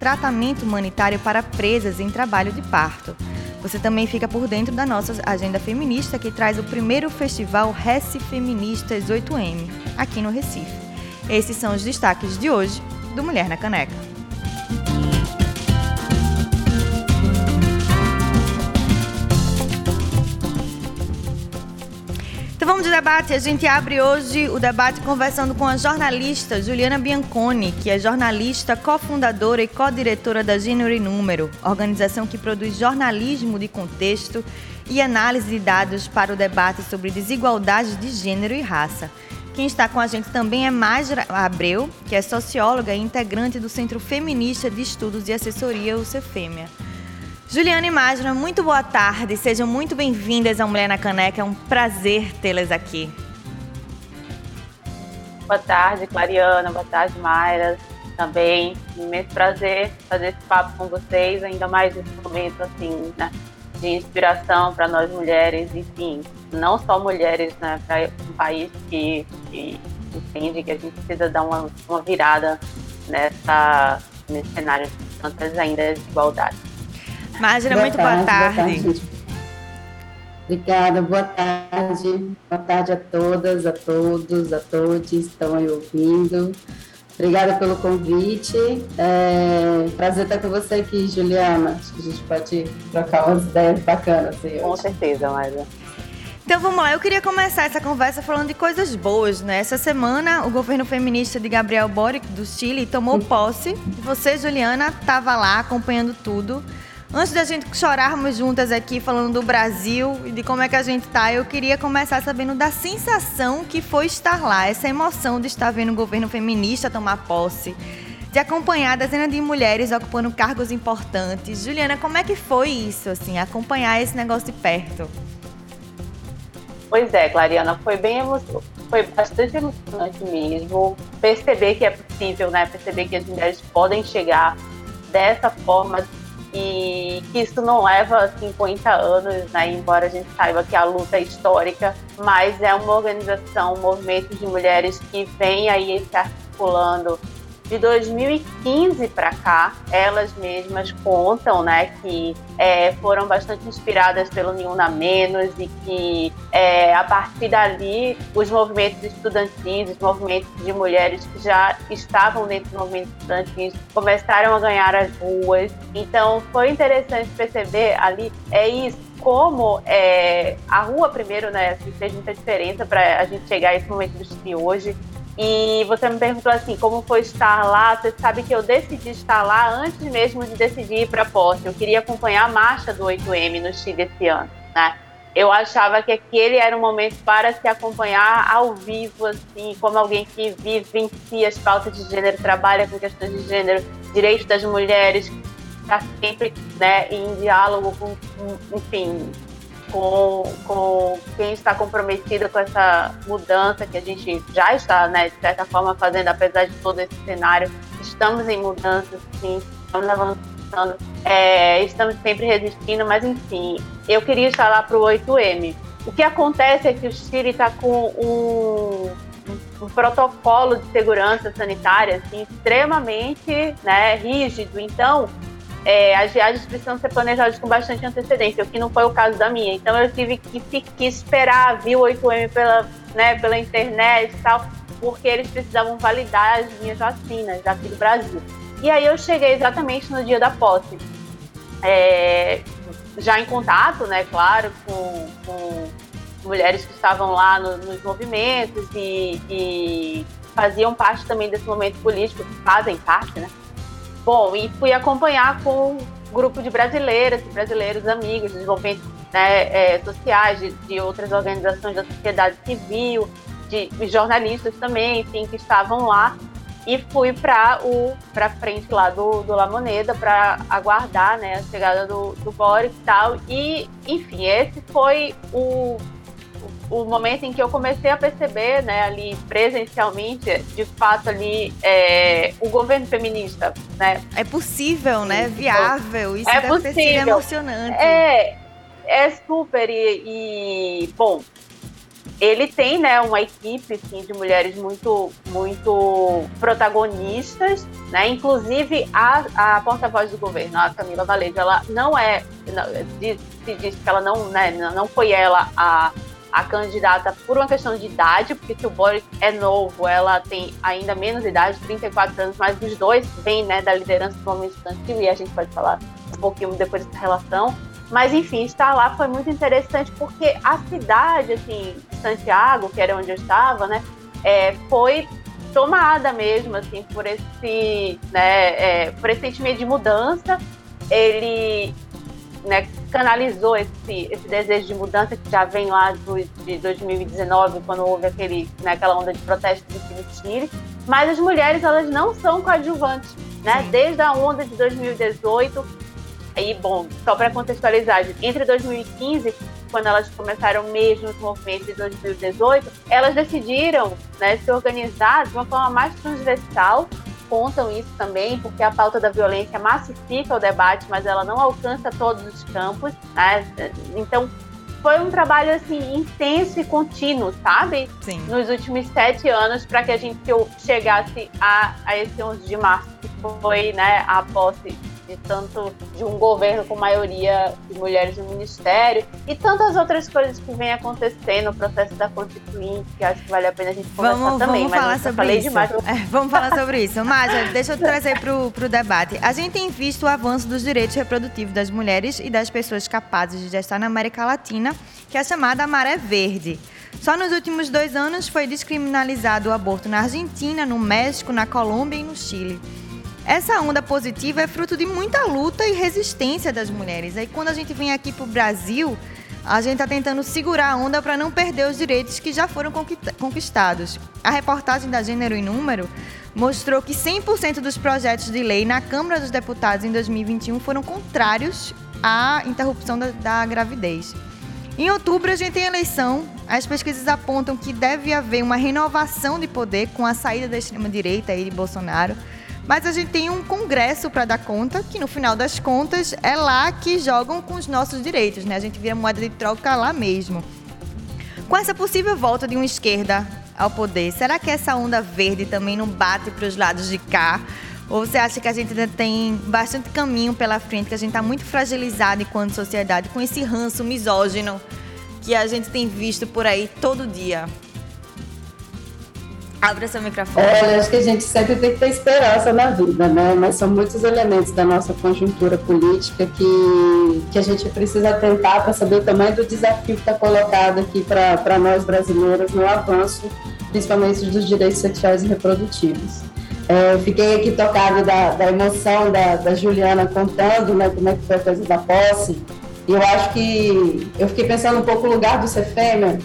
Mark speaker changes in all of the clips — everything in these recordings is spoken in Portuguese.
Speaker 1: tratamento humanitário para presas em trabalho de parto. Você também fica por dentro da nossa agenda feminista que traz o primeiro festival Rece Feministas 8M, aqui no Recife. Esses são os destaques de hoje do Mulher na Caneca. Vamos de debate. A gente abre hoje o debate conversando com a jornalista Juliana Bianconi, que é jornalista, cofundadora e co-diretora da Gênero e Número, organização que produz jornalismo de contexto e análise de dados para o debate sobre desigualdades de gênero e raça. Quem está com a gente também é Majra Abreu, que é socióloga e integrante do Centro Feminista de Estudos e Assessoria, o Cefêmea. Juliana e Magna, muito boa tarde. Sejam muito bem-vindas ao Mulher na Caneca. É um prazer tê-las aqui.
Speaker 2: Boa tarde, Clariana. Boa tarde, Mayra. Também, imenso prazer fazer esse papo com vocês, ainda mais nesse momento assim, né, de inspiração para nós mulheres, enfim, não só mulheres, né, para um país que, que entende que a gente precisa dar uma, uma virada nessa, nesse cenário de tantas ainda desigualdades.
Speaker 1: Mágira, muito tarde, boa tarde. Boa tarde.
Speaker 3: Obrigada, boa tarde. Boa tarde a todas, a todos, a todos que estão aí ouvindo. Obrigada pelo convite. É prazer estar com você aqui, Juliana. Acho que a gente pode trocar umas ideias bacanas
Speaker 2: hoje. Com certeza, Maíra.
Speaker 1: Então vamos lá, eu queria começar essa conversa falando de coisas boas, né? Essa semana o governo feminista de Gabriel Boric do Chile tomou posse. Você, Juliana, estava lá acompanhando tudo. Antes da gente chorarmos juntas aqui falando do Brasil e de como é que a gente tá, eu queria começar sabendo da sensação que foi estar lá, essa emoção de estar vendo o governo feminista tomar posse, de acompanhar dezenas de mulheres ocupando cargos importantes. Juliana, como é que foi isso, assim, acompanhar esse negócio de perto?
Speaker 2: Pois é, Clariana, foi bem emocionante, foi bastante emocionante mesmo. Perceber que é possível, né? Perceber que as mulheres podem chegar dessa forma e que isso não leva 50 anos, né, embora a gente saiba que a luta é histórica, mas é uma organização, um movimento de mulheres que vem aí se articulando de 2015 para cá, elas mesmas contam, né, que é, foram bastante inspiradas pelo Nenhuma Menos e que é, a partir dali os movimentos estudantis, os movimentos de mulheres que já estavam dentro do movimento estudantil começaram a ganhar as ruas. Então foi interessante perceber ali é isso como é, a rua primeiro, né, assim, fez muita diferença para a gente chegar a esse momento de hoje e você me perguntou assim, como foi estar lá? Você sabe que eu decidi estar lá antes mesmo de decidir ir para posse. Eu queria acompanhar a marcha do 8M no Chile esse ano, né? Eu achava que aquele era um momento para se acompanhar ao vivo, assim, como alguém que vivencia as pautas de gênero, trabalha com questões de gênero, direitos das mulheres, está sempre né, em diálogo com, enfim, com, com quem está comprometida com essa mudança que a gente já está, né, de certa forma, fazendo, apesar de todo esse cenário. Estamos em mudança, sim, estamos avançando, é, estamos sempre resistindo, mas enfim, eu queria estar lá para o 8M. O que acontece é que o Chile está com um, um, protocolo de segurança sanitária assim, extremamente né, rígido. Então, é, as viagens precisam ser planejadas com bastante antecedência, o que não foi o caso da minha. Então eu tive que, que esperar vir o 8M pela, né, pela internet e tal, porque eles precisavam validar as minhas vacinas aqui do Brasil. E aí eu cheguei exatamente no dia da posse. É, já em contato, né, claro, com, com mulheres que estavam lá no, nos movimentos e, e faziam parte também desse momento político, fazem parte, né? Bom, e fui acompanhar com um grupo de brasileiras, brasileiros amigos, desenvolvimentos né, é, sociais, de, de, outras organizações da sociedade civil, de, de jornalistas também, enfim, que estavam lá. E fui para o para frente lá do, do La Moneda para aguardar né, a chegada do, do Boris e tal. E, enfim, esse foi o o momento em que eu comecei a perceber, né, ali presencialmente, de fato ali é, o governo feminista, né?
Speaker 1: É possível, né? Viável. Isso é deve possível. ter sido emocionante.
Speaker 2: É, é super e, e bom. ele tem né, uma equipe assim, de mulheres muito, muito protagonistas, né? Inclusive a, a porta-voz do governo, a Camila Valejo, ela não é, não, se diz que ela não, né, não foi ela a a candidata por uma questão de idade, porque se o Boric é novo, ela tem ainda menos idade, 34 anos, mas os dois vêm né, da liderança do movimento estudantil e a gente pode falar um pouquinho depois dessa relação. Mas enfim, estar lá foi muito interessante porque a cidade, assim, Santiago, que era onde eu estava, né, é, foi tomada mesmo, assim, por esse, né, é, por esse sentimento de mudança. Ele né, canalizou esse, esse desejo de mudança que já vem lá do, de 2019, quando houve aquele, né, aquela onda de protesto do Chile. Mas as mulheres, elas não são coadjuvantes, né? Desde a onda de 2018, aí, bom, só para contextualizar, entre 2015 quando elas começaram mesmo os movimentos de 2018, elas decidiram né, se organizar de uma forma mais transversal contam isso também, porque a pauta da violência massifica o debate, mas ela não alcança todos os campos. Né? Então, foi um trabalho assim intenso e contínuo, sabe?
Speaker 1: Sim.
Speaker 2: Nos últimos sete anos para que a gente chegasse a, a esse 11 de março, que foi né, a posse de tanto de um governo com maioria de mulheres no ministério e tantas outras coisas que vem acontecendo no processo da Constituinte, que acho que vale a pena a gente conversar
Speaker 1: vamos,
Speaker 2: também.
Speaker 1: Vamos falar sobre isso. Demais. É, vamos falar sobre isso. Mágia, deixa eu trazer para o debate. A gente tem visto o avanço dos direitos reprodutivos das mulheres e das pessoas capazes de gestar na América Latina, que é a chamada Maré Verde. Só nos últimos dois anos foi descriminalizado o aborto na Argentina, no México, na Colômbia e no Chile. Essa onda positiva é fruto de muita luta e resistência das mulheres. Aí quando a gente vem aqui para o Brasil, a gente está tentando segurar a onda para não perder os direitos que já foram conquistados. A reportagem da Gênero em Número mostrou que 100% dos projetos de lei na Câmara dos Deputados em 2021 foram contrários à interrupção da, da gravidez. Em outubro, a gente tem eleição. As pesquisas apontam que deve haver uma renovação de poder com a saída da extrema-direita de Bolsonaro. Mas a gente tem um congresso para dar conta, que no final das contas é lá que jogam com os nossos direitos, né? A gente vira moeda de troca lá mesmo. Com essa possível volta de uma esquerda ao poder, será que essa onda verde também não bate para os lados de cá? Ou você acha que a gente ainda tem bastante caminho pela frente, que a gente está muito fragilizado enquanto sociedade com esse ranço misógino que a gente tem visto por aí todo dia? Abra seu microfone.
Speaker 3: Olha, acho que a gente sempre tem que ter esperança na vida, né? Mas são muitos elementos da nossa conjuntura política que, que a gente precisa tentar para saber o tamanho do desafio que está colocado aqui para nós brasileiros no avanço, principalmente dos direitos sexuais e reprodutivos. É, fiquei aqui tocado da, da emoção da, da Juliana contando né, como é que foi a coisa da posse. E eu acho que eu fiquei pensando um pouco no lugar do ser fêmea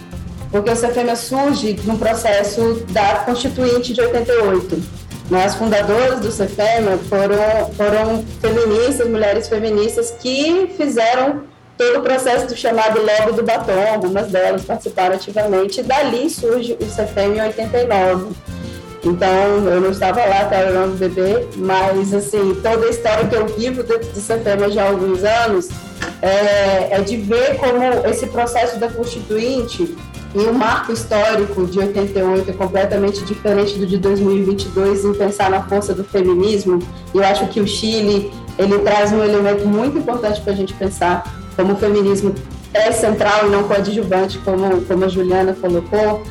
Speaker 3: porque o CFM surge no processo da Constituinte de 88. Né? As fundadoras do CFM foram, foram feministas, mulheres feministas que fizeram todo o processo do chamado Lobby do Batom, algumas delas participaram ativamente, e dali surge o CFM em 89. Então, eu não estava lá, estava no bebê, mas, assim, toda a história que eu vivo dentro do CFM já há alguns anos é, é de ver como esse processo da Constituinte e o marco histórico de 88 é completamente diferente do de 2022 em pensar na força do feminismo. E eu acho que o Chile ele traz um elemento muito importante para a gente pensar como o feminismo é central e não coadjuvante, como, como a Juliana colocou.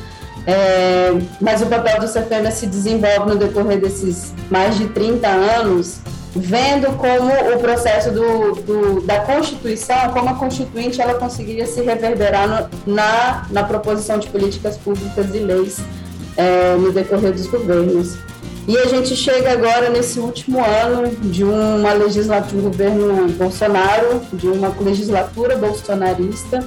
Speaker 3: É, mas o papel do CFM se desenvolve no decorrer desses mais de 30 anos vendo como o processo do, do, da Constituição, como a Constituinte ela conseguiria se reverberar no, na, na proposição de políticas públicas e leis é, no decorrer dos governos. E a gente chega agora nesse último ano de uma legislatura, um governo Bolsonaro, de uma legislatura bolsonarista,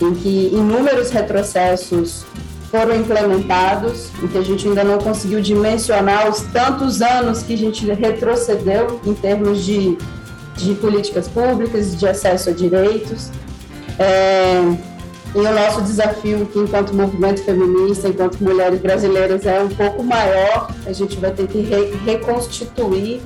Speaker 3: em que inúmeros retrocessos foram implementados e que a gente ainda não conseguiu dimensionar os tantos anos que a gente retrocedeu em termos de, de políticas públicas, de acesso a direitos. É, e o nosso desafio que enquanto movimento feminista, enquanto mulheres brasileiras, é um pouco maior. A gente vai ter que re reconstituir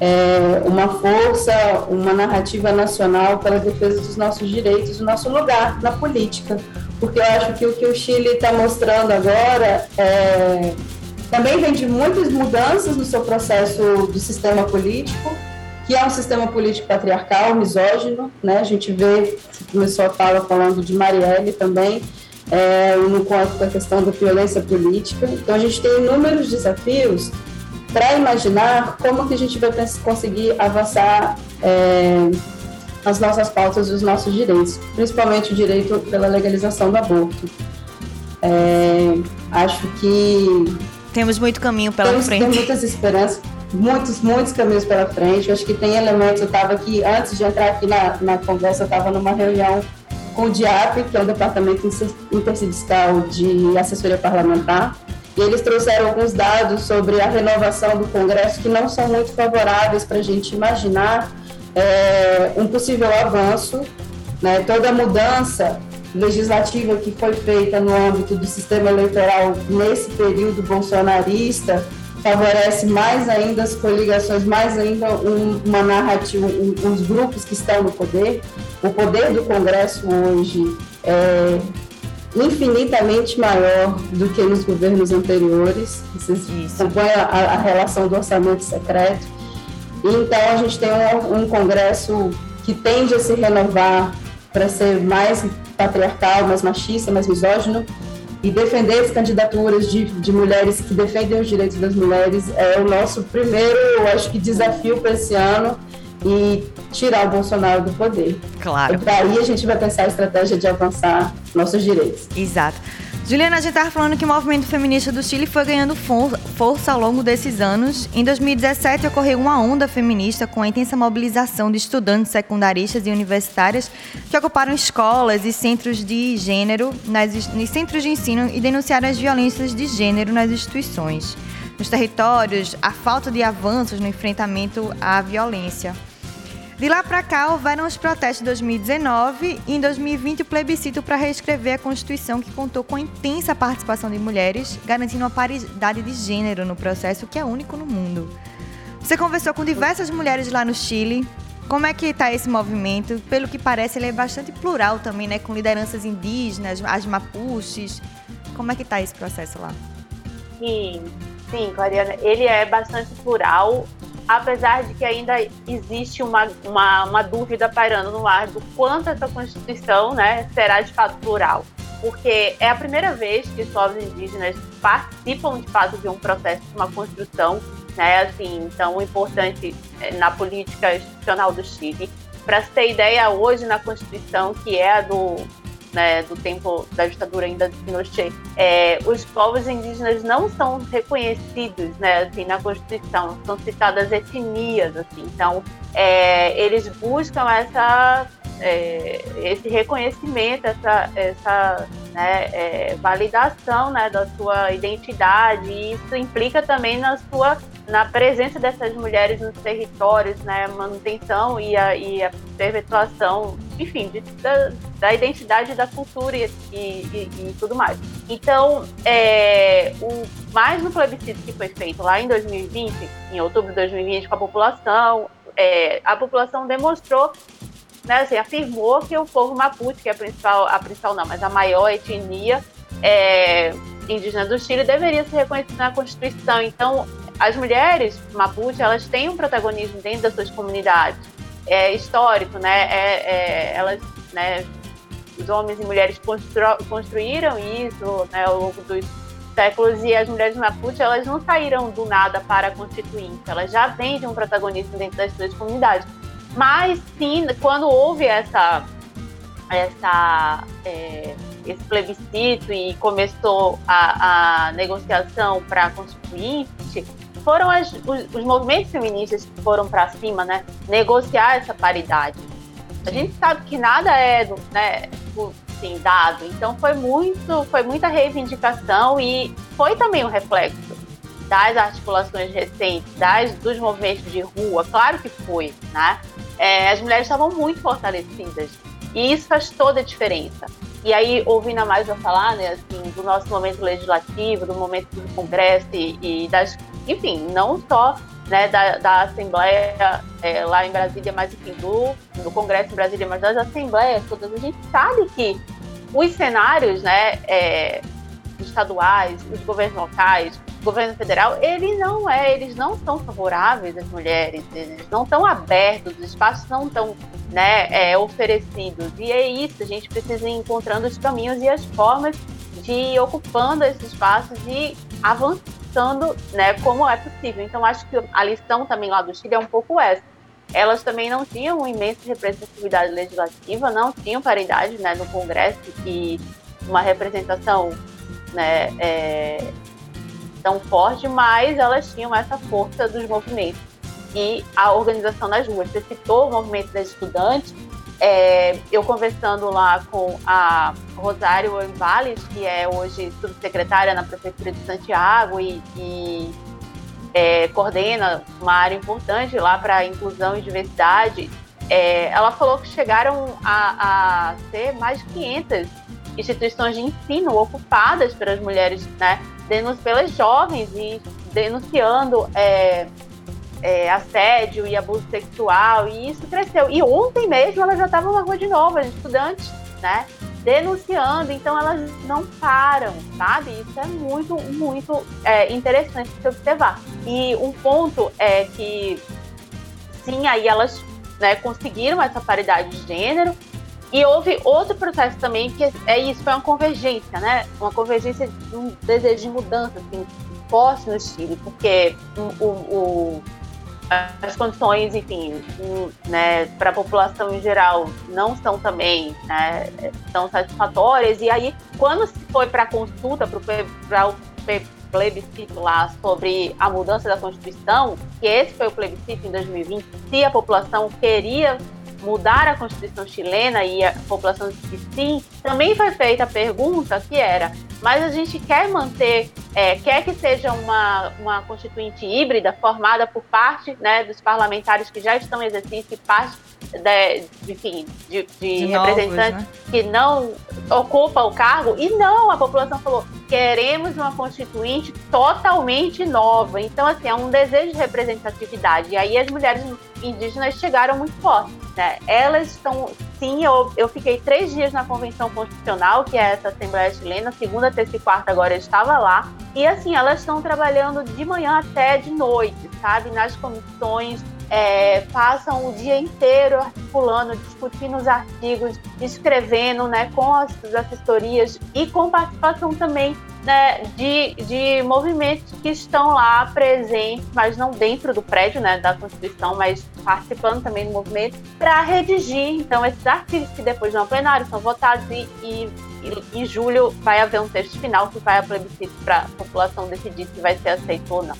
Speaker 3: é, uma força, uma narrativa nacional pela defesa dos nossos direitos, do nosso lugar na política porque eu acho que o que o Chile está mostrando agora é, também vem de muitas mudanças no seu processo do sistema político, que é um sistema político patriarcal, misógino, né? A gente vê, você começou a fala falando de Marielle também, é, no com a questão da violência política. Então a gente tem inúmeros desafios para imaginar como que a gente vai conseguir avançar é, as nossas pautas e os nossos direitos, principalmente o direito pela legalização do aborto. É, acho que
Speaker 1: temos muito caminho pela
Speaker 3: temos,
Speaker 1: frente.
Speaker 3: Temos muitas esperanças, muitos, muitos caminhos pela frente. Eu acho que tem elementos. Eu estava aqui antes de entrar aqui na, na conversa, eu estava numa reunião com o DIAP, que é o Departamento Intersindical de Assessoria Parlamentar, e eles trouxeram alguns dados sobre a renovação do Congresso que não são muito favoráveis para a gente imaginar é, um possível avanço, né, toda a mudança legislativa que foi feita no âmbito do sistema eleitoral nesse período bolsonarista favorece mais ainda as coligações, mais ainda um, uma narrativa, um, os grupos que estão no poder. O poder do Congresso hoje é infinitamente maior do que nos governos anteriores. Vocês acompanham a, a relação do orçamento secreto. Então, a gente tem um, um Congresso que tende a se renovar para ser mais patriarcal, mais machista, mais misógino, e defender as candidaturas de, de mulheres que defendem os direitos das mulheres é o nosso primeiro, acho que, desafio para esse ano e tirar o Bolsonaro do poder.
Speaker 1: Claro.
Speaker 3: E daí a gente vai pensar a estratégia de avançar nossos direitos.
Speaker 1: Exato. Juliana, a gente estava falando que o movimento feminista do Chile foi ganhando força ao longo desses anos. Em 2017, ocorreu uma onda feminista com a intensa mobilização de estudantes secundaristas e universitárias que ocuparam escolas e centros de gênero, nas, nos centros de ensino e denunciaram as violências de gênero nas instituições. Nos territórios, a falta de avanços no enfrentamento à violência. De lá para cá, houveram os protestos de 2019 e em 2020 o plebiscito para reescrever a Constituição, que contou com a intensa participação de mulheres, garantindo uma paridade de gênero no processo, que é único no mundo. Você conversou com diversas mulheres lá no Chile. Como é que está esse movimento? Pelo que parece, ele é bastante plural também, né? Com lideranças indígenas, as mapuches. Como é que está esse processo lá?
Speaker 2: Sim, sim, Clariana. Ele é bastante plural apesar de que ainda existe uma, uma, uma, dúvida pairando no ar do quanto essa Constituição né, será de fato plural. Porque é a primeira vez que os povos indígenas participam de fato de um processo de uma construção, né, assim, então importante é, na política institucional do Chile. Para se ter ideia, hoje na Constituição, que é a do né, do tempo da ditadura ainda de Pinochet, é, os povos indígenas não são reconhecidos né, assim, na Constituição, são citadas etnias. Assim, então, é, eles buscam essa, é, esse reconhecimento, essa, essa né, é, validação né, da sua identidade, e isso implica também na sua na presença dessas mulheres nos territórios, né, manutenção e a, e a perpetuação, enfim, de, da, da, identidade da cultura e, e, e tudo mais. Então, é, o, mais no plebiscito que foi feito lá em 2020, em outubro de 2020, com a população, é, a população demonstrou, né, assim, afirmou que o povo Mapuche, que é a principal, a principal não, mas a maior etnia é, indígena do Chile, deveria ser reconhecida na Constituição. Então, as mulheres Mapuche, elas têm um protagonismo dentro das suas comunidades. É histórico, né? É, é, elas, né? Os homens e mulheres constru, construíram isso né, ao longo dos séculos e as mulheres Mapuche, elas não saíram do nada para a Constituinte, elas já vêm de um protagonismo dentro das suas comunidades. Mas sim, quando houve essa, essa é, esse plebiscito e começou a, a negociação para a Constituinte, foram as, os, os, movimentos feministas que foram para cima, né, negociar essa paridade. A gente sabe que nada é né, assim, dado, então foi muito, foi muita reivindicação e foi também um reflexo das articulações recentes, das, dos movimentos de rua, claro que foi, né? É, as mulheres estavam muito fortalecidas e isso faz toda a diferença. E aí, ouvindo a eu falar, né, assim, do nosso momento legislativo, do momento do Congresso e, e das enfim, não só né, da, da Assembleia é, lá em Brasília, mas enfim, do, do Congresso em Brasília, mas das Assembleias todas, a gente sabe que os cenários, né, é, estaduais, os governos locais, governo federal, ele não é, eles não são favoráveis às mulheres, eles não estão abertos, os espaços não estão né, é, oferecidos. E é isso, a gente precisa ir encontrando os caminhos e as formas de ir ocupando esses espaços e avançando né, como é possível. Então, acho que a lição também lá do Chile é um pouco essa. Elas também não tinham imensa representatividade legislativa, não tinham paridade né, no Congresso e uma representação né, é, tão forte, mas elas tinham essa força dos movimentos e a organização nas ruas. Você citou o movimento das estudantes, é, eu conversando lá com a Rosário Vales, que é hoje subsecretária na Prefeitura de Santiago e, e é, coordena uma área importante lá para inclusão e diversidade, é, ela falou que chegaram a, a ser mais de 500 instituições de ensino ocupadas pelas mulheres, né, pelas jovens e denunciando é, é, assédio e abuso sexual, e isso cresceu. E ontem mesmo ela já estava na rua de novo, as estudantes, né? Denunciando, então elas não param, sabe? Isso é muito, muito é, interessante de se observar. E um ponto é que, sim, aí elas né, conseguiram essa paridade de gênero, e houve outro processo também, que é isso, foi uma convergência, né? Uma convergência de um desejo de mudança, assim, forte no Chile, porque o, o as condições, enfim, né, para a população em geral não são também né, tão satisfatórias. E aí, quando se foi para a consulta, para o plebiscito lá sobre a mudança da Constituição, que esse foi o plebiscito em 2020, se a população queria mudar a Constituição chilena e a população disse sim, também foi feita a pergunta que era mas a gente quer manter, é, quer que seja uma, uma constituinte híbrida formada por parte né, dos parlamentares que já estão em exercício e parte de, enfim, de, de, de representantes novos, né? que não ocupam o cargo. E não, a população falou, queremos uma constituinte totalmente nova. Então, assim, é um desejo de representatividade. E aí as mulheres indígenas chegaram muito fortes. Né? Elas estão sim, eu, eu fiquei três dias na Convenção Constitucional, que é essa Assembleia Chilena, segunda, terça e quarta agora eu estava lá. E assim, elas estão trabalhando de manhã até de noite, sabe? Nas comissões, é, passam o dia inteiro articulando, discutindo os artigos, escrevendo né, com as assessorias e com participação também né, de, de movimentos que estão lá presentes, mas não dentro do prédio né, da Constituição, mas participando também do movimento, para redigir então esses artigos que depois no plenário são votados e, e, e, em julho vai haver um texto final que vai a plebiscito para a população decidir se vai ser aceito ou não.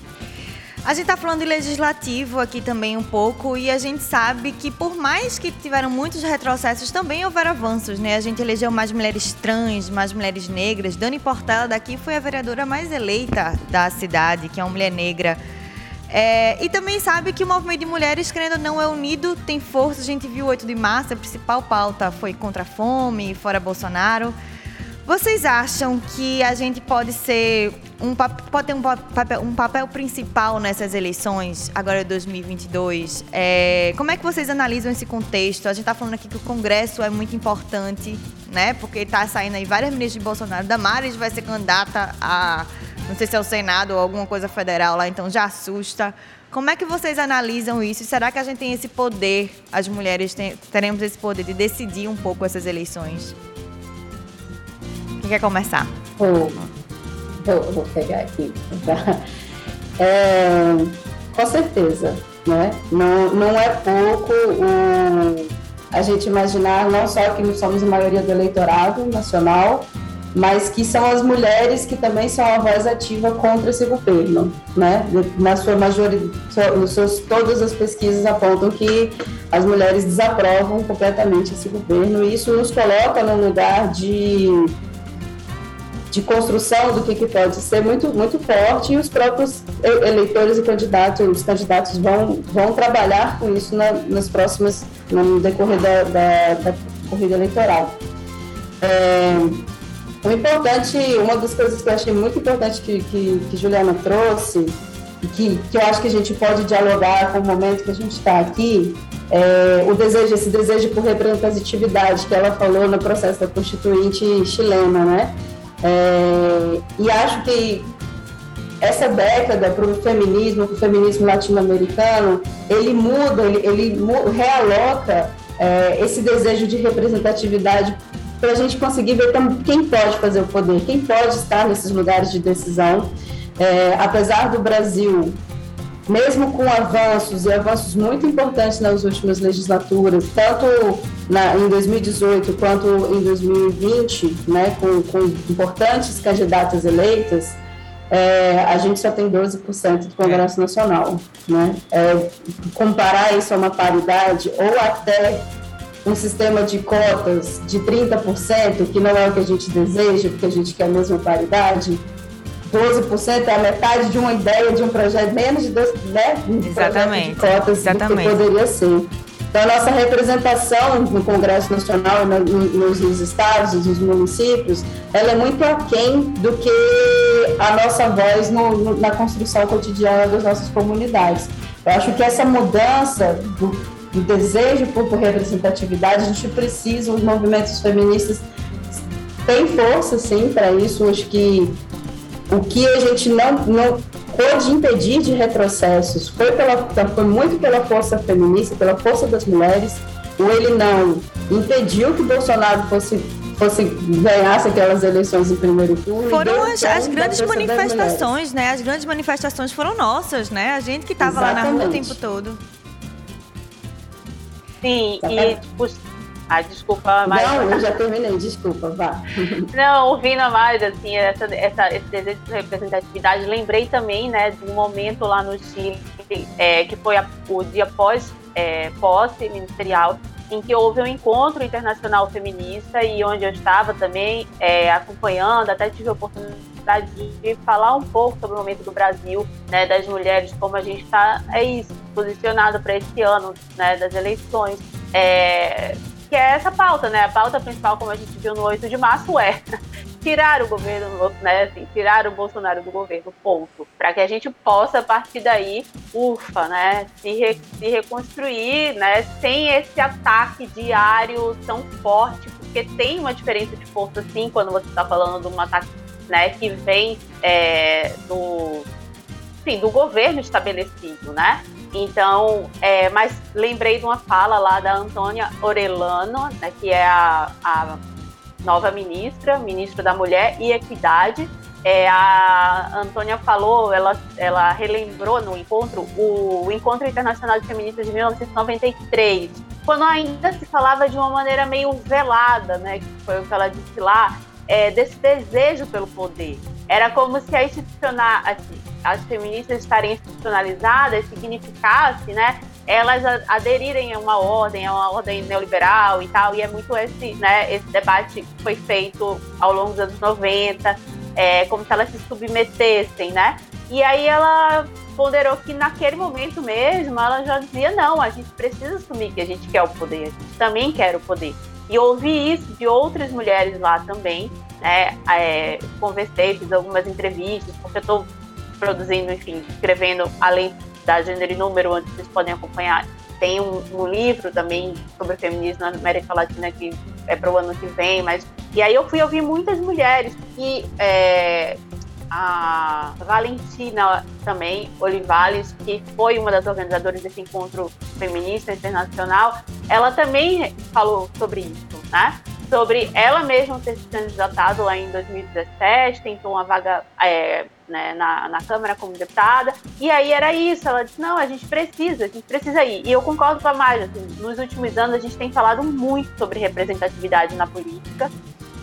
Speaker 1: A gente está falando de legislativo aqui também um pouco e a gente sabe que por mais que tiveram muitos retrocessos, também houveram avanços, né? A gente elegeu mais mulheres trans, mais mulheres negras. Dani Portela daqui foi a vereadora mais eleita da cidade, que é uma mulher negra. É, e também sabe que o movimento de mulheres, querendo ou não, é unido, tem força. A gente viu o 8 de março, a principal pauta foi contra a fome, fora Bolsonaro. Vocês acham que a gente pode ser um pode ter um papel, um papel principal nessas eleições agora de 2022? É, como é que vocês analisam esse contexto? A gente está falando aqui que o Congresso é muito importante, né? Porque está saindo aí várias ministras de Bolsonaro. Damares vai ser candidata a não sei se é o Senado ou alguma coisa federal lá, então já assusta. Como é que vocês analisam isso? Será que a gente tem esse poder, as mulheres tem, teremos esse poder de decidir um pouco essas eleições? Quem quer começar?
Speaker 3: Vou, pegar aqui. Tá? É, com certeza, né? Não, não é pouco a gente imaginar não só que somos a maioria do eleitorado nacional, mas que são as mulheres que também são a voz ativa contra esse governo, né? Na sua maioria, todas as pesquisas apontam que as mulheres desaprovam completamente esse governo e isso nos coloca no lugar de de construção do que, que pode ser muito, muito forte e os próprios eleitores e candidatos, os candidatos vão, vão trabalhar com isso na, nas próximas, no decorrer da, da, da corrida eleitoral. É, o importante, uma das coisas que eu achei muito importante que, que, que Juliana trouxe, que, que eu acho que a gente pode dialogar com o momento que a gente está aqui, é, o desejo, esse desejo por representatividade que ela falou no processo da constituinte chilena, né? É, e acho que essa década para o feminismo, para o feminismo latino-americano, ele muda, ele, ele realoca é, esse desejo de representatividade para a gente conseguir ver quem pode fazer o poder, quem pode estar nesses lugares de decisão. É, apesar do Brasil, mesmo com avanços e avanços muito importantes nas últimas legislaturas, tanto na, em 2018 quanto em 2020, né, com, com importantes candidatas eleitas, é, a gente só tem 12% do Congresso é. Nacional. Né? É, comparar isso a uma paridade ou até um sistema de cotas de 30%, que não é o que a gente deseja, porque a gente quer a mesma paridade, 12% é a metade de uma ideia, de um projeto, menos de 12, né?
Speaker 1: Exatamente.
Speaker 3: de cotas
Speaker 1: Exatamente.
Speaker 3: do que poderia ser. Então, a nossa representação no Congresso Nacional, nos, nos estados, nos municípios, ela é muito aquém do que a nossa voz no, no, na construção cotidiana das nossas comunidades. Eu acho que essa mudança do, do desejo por, por representatividade, a gente precisa, os movimentos feministas têm força, sim, para isso. Acho que o que a gente não, não pôde impedir de retrocessos foi, pela, foi muito pela força feminista, pela força das mulheres. O ele não impediu que Bolsonaro fosse fosse ganhasse aquelas eleições em primeiro turno.
Speaker 1: Foram as, as grandes manifestações, né? As grandes manifestações foram nossas, né? A gente que estava lá na rua o tempo todo.
Speaker 2: Sim, Exatamente. e tipo, Ai, desculpa,
Speaker 3: mas. Não, eu já terminei, desculpa, vá.
Speaker 2: Não, ouvindo mais, assim, essa, essa, esse desejo de representatividade, lembrei também, né, de um momento lá no Chile, é, que foi a, o dia pós é, posse ministerial, em que houve um encontro internacional feminista e onde eu estava também é, acompanhando, até tive a oportunidade de falar um pouco sobre o momento do Brasil, né, das mulheres, como a gente está, é isso, posicionado para esse ano, né, das eleições. É, que é essa pauta, né? A pauta principal, como a gente viu no 8 de março, é tirar o governo, né? Assim, tirar o Bolsonaro do governo, ponto. Para que a gente possa, a partir daí, ufa, né? Se, re, se reconstruir, né? Sem esse ataque diário tão forte, porque tem uma diferença de força, sim, quando você está falando de um ataque né, que vem é, do, enfim, do governo estabelecido, né? Então, é, mas lembrei de uma fala lá da Antônia Orelano, né, que é a, a nova ministra, ministra da Mulher e Equidade. É, a Antônia falou, ela, ela relembrou no encontro o, o Encontro Internacional de Feministas de 1993, quando ainda se falava de uma maneira meio velada, né, que foi o que ela disse lá, é, desse desejo pelo poder. Era como se a institucional, assim, as feministas estarem institucionalizadas significasse, né, elas aderirem a uma ordem, a uma ordem neoliberal e tal, e é muito esse, né, esse debate que foi feito ao longo dos anos 90, é, como se elas se submetessem, né? E aí ela ponderou que naquele momento mesmo ela já dizia não, a gente precisa assumir que a gente quer o poder, a gente também quer o poder. E ouvi isso de outras mulheres lá também, né? É, conversei, fiz algumas entrevistas, porque eu estou produzindo, enfim, escrevendo além da Gênero e Número, onde vocês podem acompanhar. Tem um, um livro também sobre feminismo na América Latina que é para o ano que vem, mas e aí eu fui ouvir muitas mulheres e é, a Valentina também Olivales, que foi uma das organizadoras desse encontro feminista internacional, ela também falou sobre isso, né? Sobre ela mesma ter se candidatado lá em 2017, tentou uma vaga é, né, na, na Câmara como deputada, e aí era isso, ela disse, não, a gente precisa, a gente precisa ir. E eu concordo com a Maja, assim, nos últimos anos a gente tem falado muito sobre representatividade na política,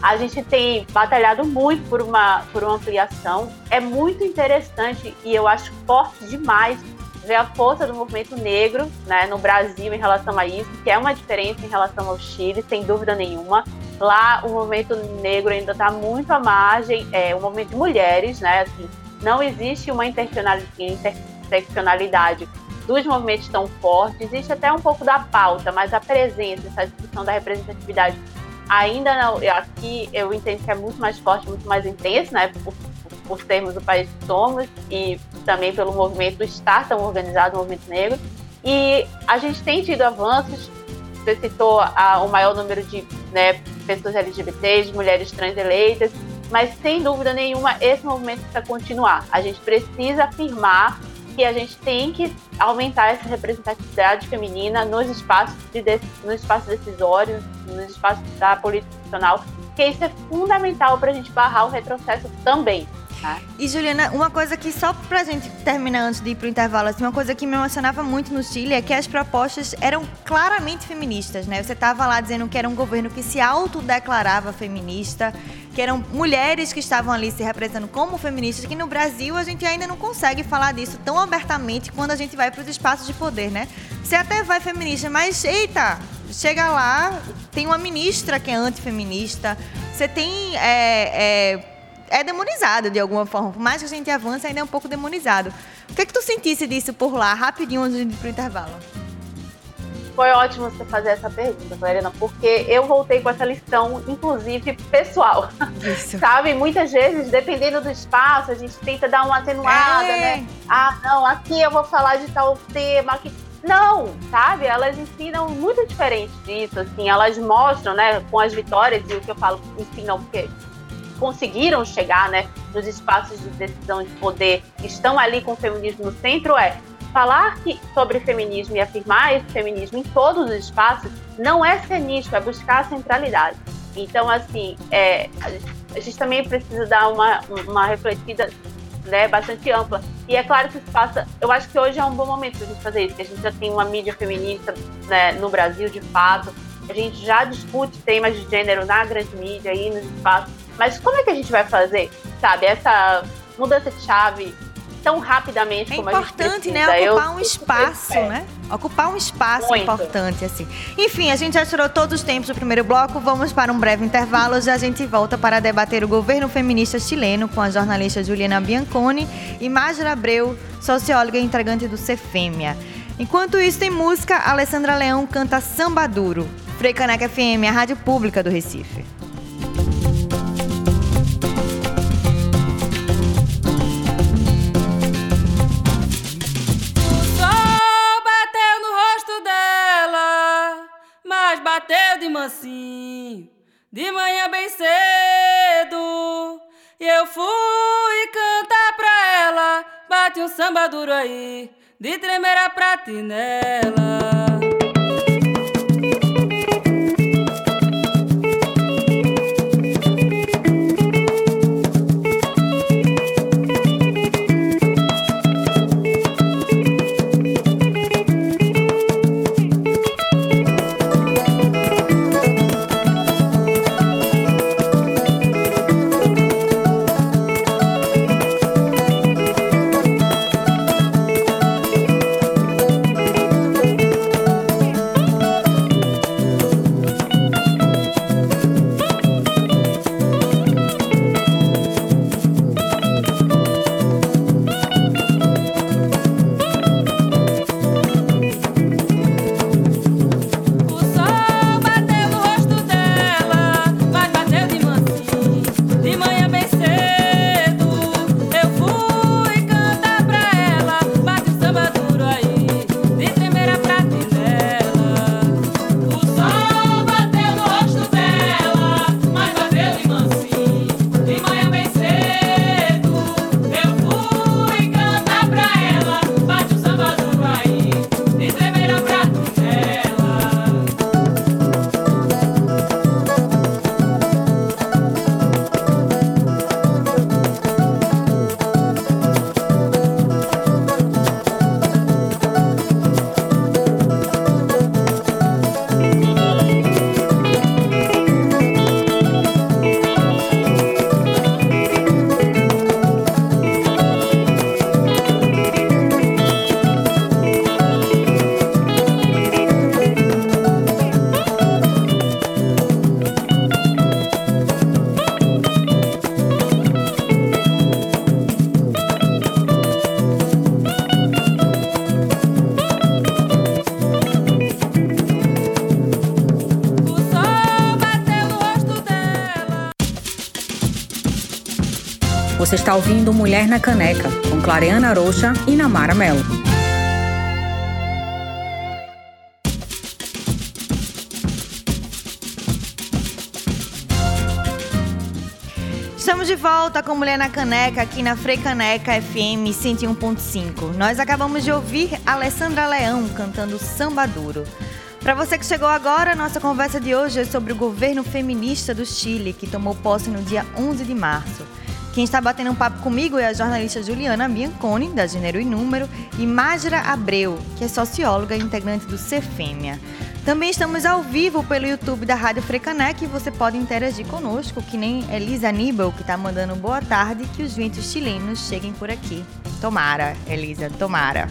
Speaker 2: a gente tem batalhado muito por uma, por uma ampliação. É muito interessante e eu acho forte demais ver a força do movimento negro né, no Brasil em relação a isso, que é uma diferença em relação ao Chile, sem dúvida nenhuma. Lá o movimento negro ainda está muito à margem, é movimento de mulheres, né? Assim, não existe uma interseccionalidade dos movimentos tão forte, existe até um pouco da pauta, mas a presença, essa discussão da representatividade Ainda não, aqui eu entendo que é muito mais forte, muito mais intenso, né? Por, por termos o país que somos e também pelo movimento estar tão organizado, o movimento negro. E a gente tem tido avanços, você citou a, o maior número de né, pessoas LGBTs, mulheres trans eleitas, mas sem dúvida nenhuma esse movimento precisa continuar. A gente precisa afirmar que a gente tem que aumentar essa representatividade feminina nos espaços, de, nos espaços decisórios, nos espaços da política nacional, que isso é fundamental para a gente barrar o retrocesso também.
Speaker 1: E Juliana, uma coisa que só pra gente terminar antes de ir pro intervalo, assim, uma coisa que me emocionava muito no Chile é que as propostas eram claramente feministas, né? Você tava lá dizendo que era um governo que se autodeclarava feminista, que eram mulheres que estavam ali se representando como feministas, que no Brasil a gente ainda não consegue falar disso tão abertamente quando a gente vai para os espaços de poder, né? Você até vai feminista, mas eita, chega lá, tem uma ministra que é antifeminista, você tem. É, é, é demonizado de alguma forma. Por mais que a gente avance, ainda é um pouco demonizado. O que é que tu sentisse disso por lá, rapidinho antes de ir pro intervalo?
Speaker 2: Foi ótimo você fazer essa pergunta, Clarena, porque eu voltei com essa lição, inclusive pessoal. Isso. Sabe? Muitas vezes, dependendo do espaço, a gente tenta dar uma atenuada, é. né? Ah, não, aqui eu vou falar de tal tema, aqui. Não, sabe? Elas ensinam muito diferente disso, assim, elas mostram, né, com as vitórias, e o que eu falo, ensinam, porque conseguiram chegar, né, nos espaços de decisão de poder, estão ali com o feminismo no centro, é falar que, sobre feminismo e afirmar esse feminismo em todos os espaços não é ser nicho, é buscar a centralidade. Então, assim, é, a gente também precisa dar uma, uma refletida né, bastante ampla. E é claro que isso passa. Eu acho que hoje é um bom momento para a gente fazer isso, que a gente já tem uma mídia feminista né, no Brasil, de fato. A gente já discute temas de gênero na grande mídia e nos espaços. Mas como é que a gente vai fazer, sabe, essa mudança de chave tão rapidamente
Speaker 1: é
Speaker 2: como
Speaker 1: a gente
Speaker 2: importante,
Speaker 1: né? Ocupar um espaço, né? Ocupar um espaço Muito. importante, assim. Enfim, a gente já tirou todos os tempos do primeiro bloco. Vamos para um breve intervalo e a gente volta para debater o governo feminista chileno com a jornalista Juliana Bianconi e Mágira Abreu, socióloga e integrante do Cefêmia. Enquanto isso, tem música, Alessandra Leão canta Samba Duro. Caneca FM, a rádio pública do Recife.
Speaker 4: Mansinho, de manhã bem cedo. E eu fui cantar pra ela, bate um samba duro aí, de tremer a pratinela.
Speaker 5: Você está ouvindo Mulher na Caneca, com Clareana Rocha e Namara Mello.
Speaker 1: Estamos de volta com Mulher na Caneca aqui na Frei Caneca FM 101.5. Nós acabamos de ouvir Alessandra Leão cantando Samba Duro. Para você que chegou agora, nossa conversa de hoje é sobre o governo feminista do Chile, que tomou posse no dia 11 de março. Quem está batendo um papo comigo é a jornalista Juliana Bianconi, da Gênero e Número, e Mágira Abreu, que é socióloga e integrante do Cefêmea. Também estamos ao vivo pelo YouTube da Rádio Frecanec e você pode interagir conosco, que nem Elisa Aníbal, que está mandando boa tarde, que os ventos chilenos cheguem por aqui. Tomara, Elisa, tomara.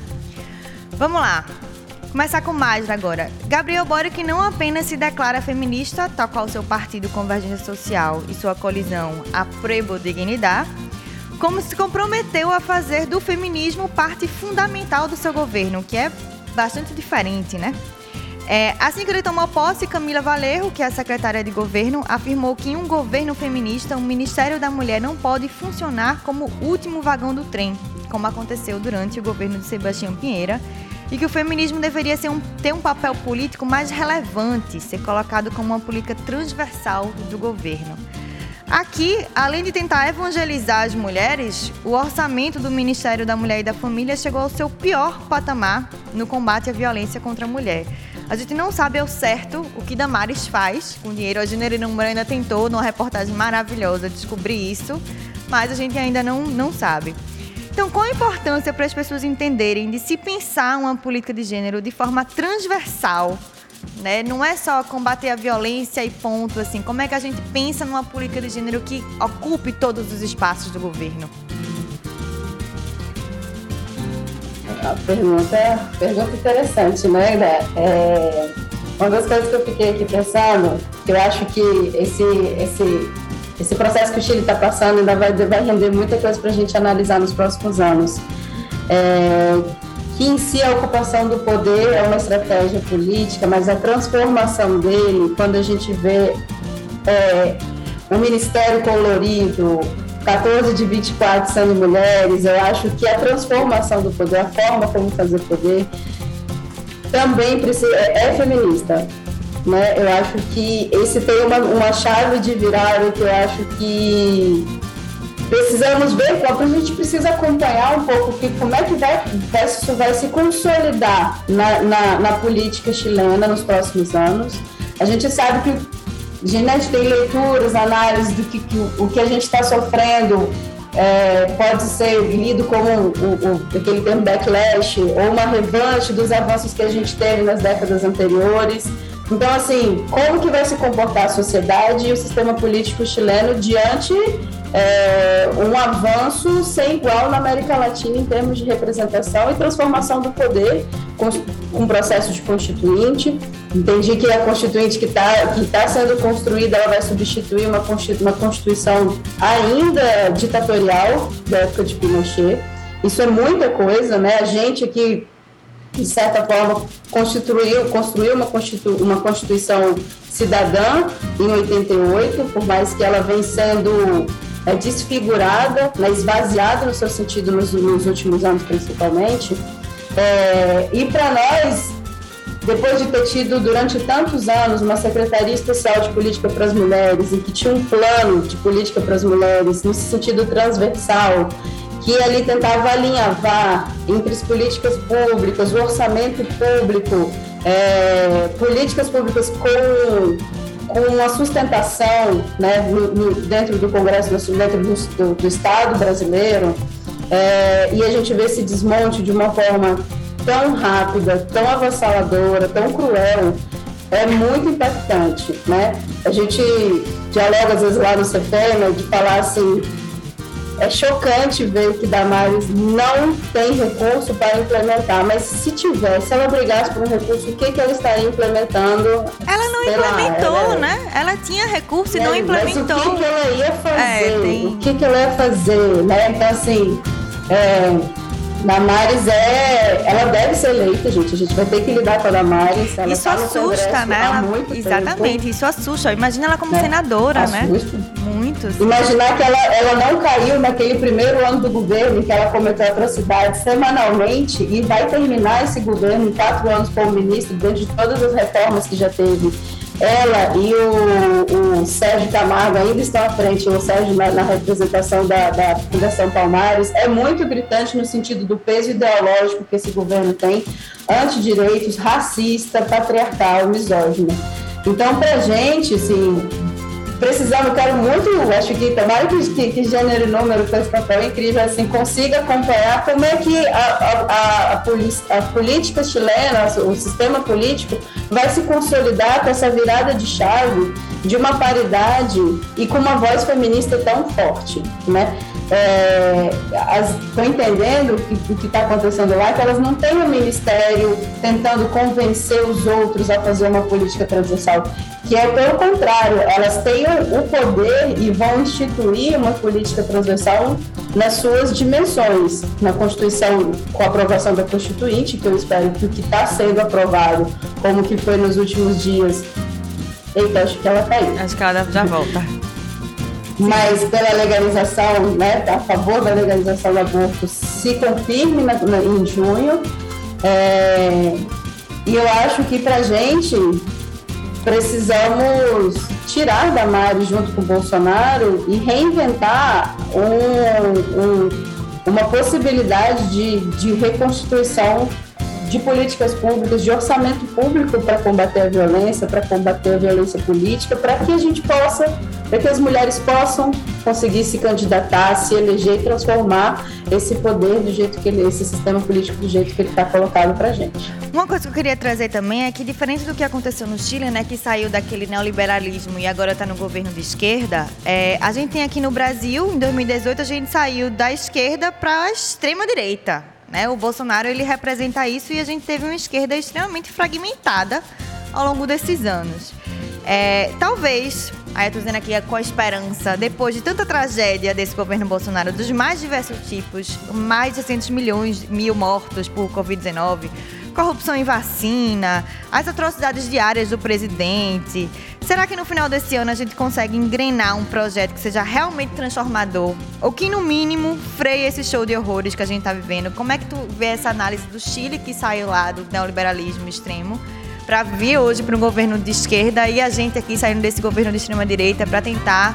Speaker 1: Vamos lá. Começar com mais agora. Gabriel Boric não apenas se declara feminista, tal qual seu partido Convergência Social e sua colisão A Prebo Dignidade, como se comprometeu a fazer do feminismo parte fundamental do seu governo, que é bastante diferente, né? É, assim que ele tomou posse, Camila Valerro, que é a secretária de governo, afirmou que em um governo feminista, o Ministério da Mulher não pode funcionar como último vagão do trem, como aconteceu durante o governo de Sebastião Pinheira, e que o feminismo deveria um, ter um papel político mais relevante, ser colocado como uma política transversal do governo. Aqui, além de tentar evangelizar as mulheres, o orçamento do Ministério da Mulher e da Família chegou ao seu pior patamar no combate à violência contra a mulher. A gente não sabe ao certo o que Damares faz com dinheiro. A Número ainda tentou, numa reportagem maravilhosa, descobrir isso, mas a gente ainda não, não sabe. Então, qual a importância para as pessoas entenderem de se pensar uma política de gênero de forma transversal? Né? Não é só combater a violência e ponto, assim. Como é que a gente pensa numa política de gênero que ocupe todos os espaços do governo?
Speaker 3: A pergunta, pergunta interessante, né, Né? É, uma das coisas que eu fiquei aqui pensando, que eu acho que esse, esse, esse processo que o Chile está passando ainda vai, vai render muita coisa para a gente analisar nos próximos anos. É, que em si a ocupação do poder é uma estratégia política, mas a transformação dele, quando a gente vê é, um ministério colorido, 14 de 24 sendo mulheres, eu acho que a transformação do poder, a forma como fazer poder, também precisa, é, é feminista. Né? Eu acho que esse tem uma, uma chave de virada que eu acho que precisamos ver, a gente precisa acompanhar um pouco que, como é que vai, vai, isso vai se consolidar na, na, na política chilena nos próximos anos. A gente sabe que gente tem leituras, análises do que, que o, que a gente está sofrendo é, pode ser lido como o, aquele termo backlash ou uma revanche dos avanços que a gente teve nas décadas anteriores. Então, assim, como que vai se comportar a sociedade e o sistema político chileno diante é, um avanço sem igual na América Latina em termos de representação e transformação do poder com, com processo de constituinte. Entendi que a constituinte que está que tá sendo construída ela vai substituir uma, uma constituição ainda ditatorial da época de Pinochet. Isso é muita coisa, né? A gente aqui de certa forma, constituiu, construiu uma, constitu, uma Constituição cidadã em 88, por mais que ela venha sendo é, desfigurada, né, esvaziada no seu sentido nos, nos últimos anos, principalmente. É, e para nós, depois de ter tido durante tantos anos uma Secretaria Especial de Política para as Mulheres, e que tinha um plano de política para as mulheres, no sentido transversal, que ali tentava alinhavar entre as políticas públicas, o orçamento público, é, políticas públicas com, com a sustentação né, no, no, dentro do Congresso, dentro do, do, do Estado brasileiro, é, e a gente vê esse desmonte de uma forma tão rápida, tão avassaladora, tão cruel, é muito impactante, né? A gente dialoga às vezes lá no CFM de falar assim, é chocante ver que Damares não tem recurso para implementar, mas se tivesse, se ela brigasse por um recurso, o que, que ela estaria implementando?
Speaker 1: Ela não implementou, lá, ela... né? Ela tinha recurso e é, não implementou.
Speaker 3: Mas o que, que ela ia fazer? É, tem... O que, que ela ia fazer, né? Então, assim, é Damares é. Ela deve ser eleita, gente. A gente vai ter que lidar com a Damares. Ela
Speaker 1: isso tá assusta, né? Ela, exatamente, tempo. isso assusta. Imagina ela como é, senadora, né? assusta. né? Muito.
Speaker 3: Imaginar que ela, ela não caiu naquele primeiro ano do governo que ela cometeu atrocidades semanalmente e vai terminar esse governo em quatro anos como ministro, dentro de todas as reformas que já teve ela e o, o, Sérgio Camargo ainda estão à frente, o Sérgio na, na representação da, da, Fundação Palmares, é muito gritante no sentido do peso ideológico que esse governo tem, antidireitos, racista, patriarcal, misógino. Então, para a gente, assim, precisamos, quero muito, acho que tomara que, que, que gênero e número esse papel incrível, assim, consiga acompanhar como é que a, a, a, a política chilena, o sistema político, vai se consolidar com essa virada de chave de uma paridade e com uma voz feminista tão forte, né? É, entendendo que, o que está acontecendo lá que elas não têm um ministério tentando convencer os outros a fazer uma política transversal, que é pelo contrário, elas têm o poder e vão instituir uma política transversal nas suas dimensões, na Constituição, com a aprovação da Constituinte, que eu espero que o que está sendo aprovado, como que foi nos últimos dias. Eita, acho que ela caiu.
Speaker 1: Acho que ela já volta.
Speaker 3: Mas pela legalização, né, a favor da legalização do aborto, se confirme na, na, em junho. É, e eu acho que para gente precisamos tirar da Mari junto com o Bolsonaro e reinventar um, um, uma possibilidade de, de reconstituição de políticas públicas, de orçamento público para combater a violência, para combater a violência política, para que a gente possa, para que as mulheres possam conseguir se candidatar, se eleger e transformar esse poder do jeito que ele, esse sistema político do jeito que ele está colocado para gente.
Speaker 1: Uma coisa que eu queria trazer também é que diferente do que aconteceu no Chile, né, que saiu daquele neoliberalismo e agora está no governo de esquerda, é, a gente tem aqui no Brasil, em 2018 a gente saiu da esquerda para a extrema direita. Né? O Bolsonaro ele representa isso e a gente teve uma esquerda extremamente fragmentada ao longo desses anos. É, talvez, aí eu tô dizendo aqui com a esperança, depois de tanta tragédia desse governo Bolsonaro, dos mais diversos tipos, mais de 600 milhões, mil mortos por Covid-19, corrupção em vacina, as atrocidades diárias do presidente. Será que no final desse ano a gente consegue engrenar um projeto que seja realmente transformador? Ou que, no mínimo, freie esse show de horrores que a gente está vivendo? Como é que tu vê essa análise do Chile que saiu lá do neoliberalismo extremo? para vir hoje para um governo de esquerda e a gente aqui saindo desse governo de extrema direita para tentar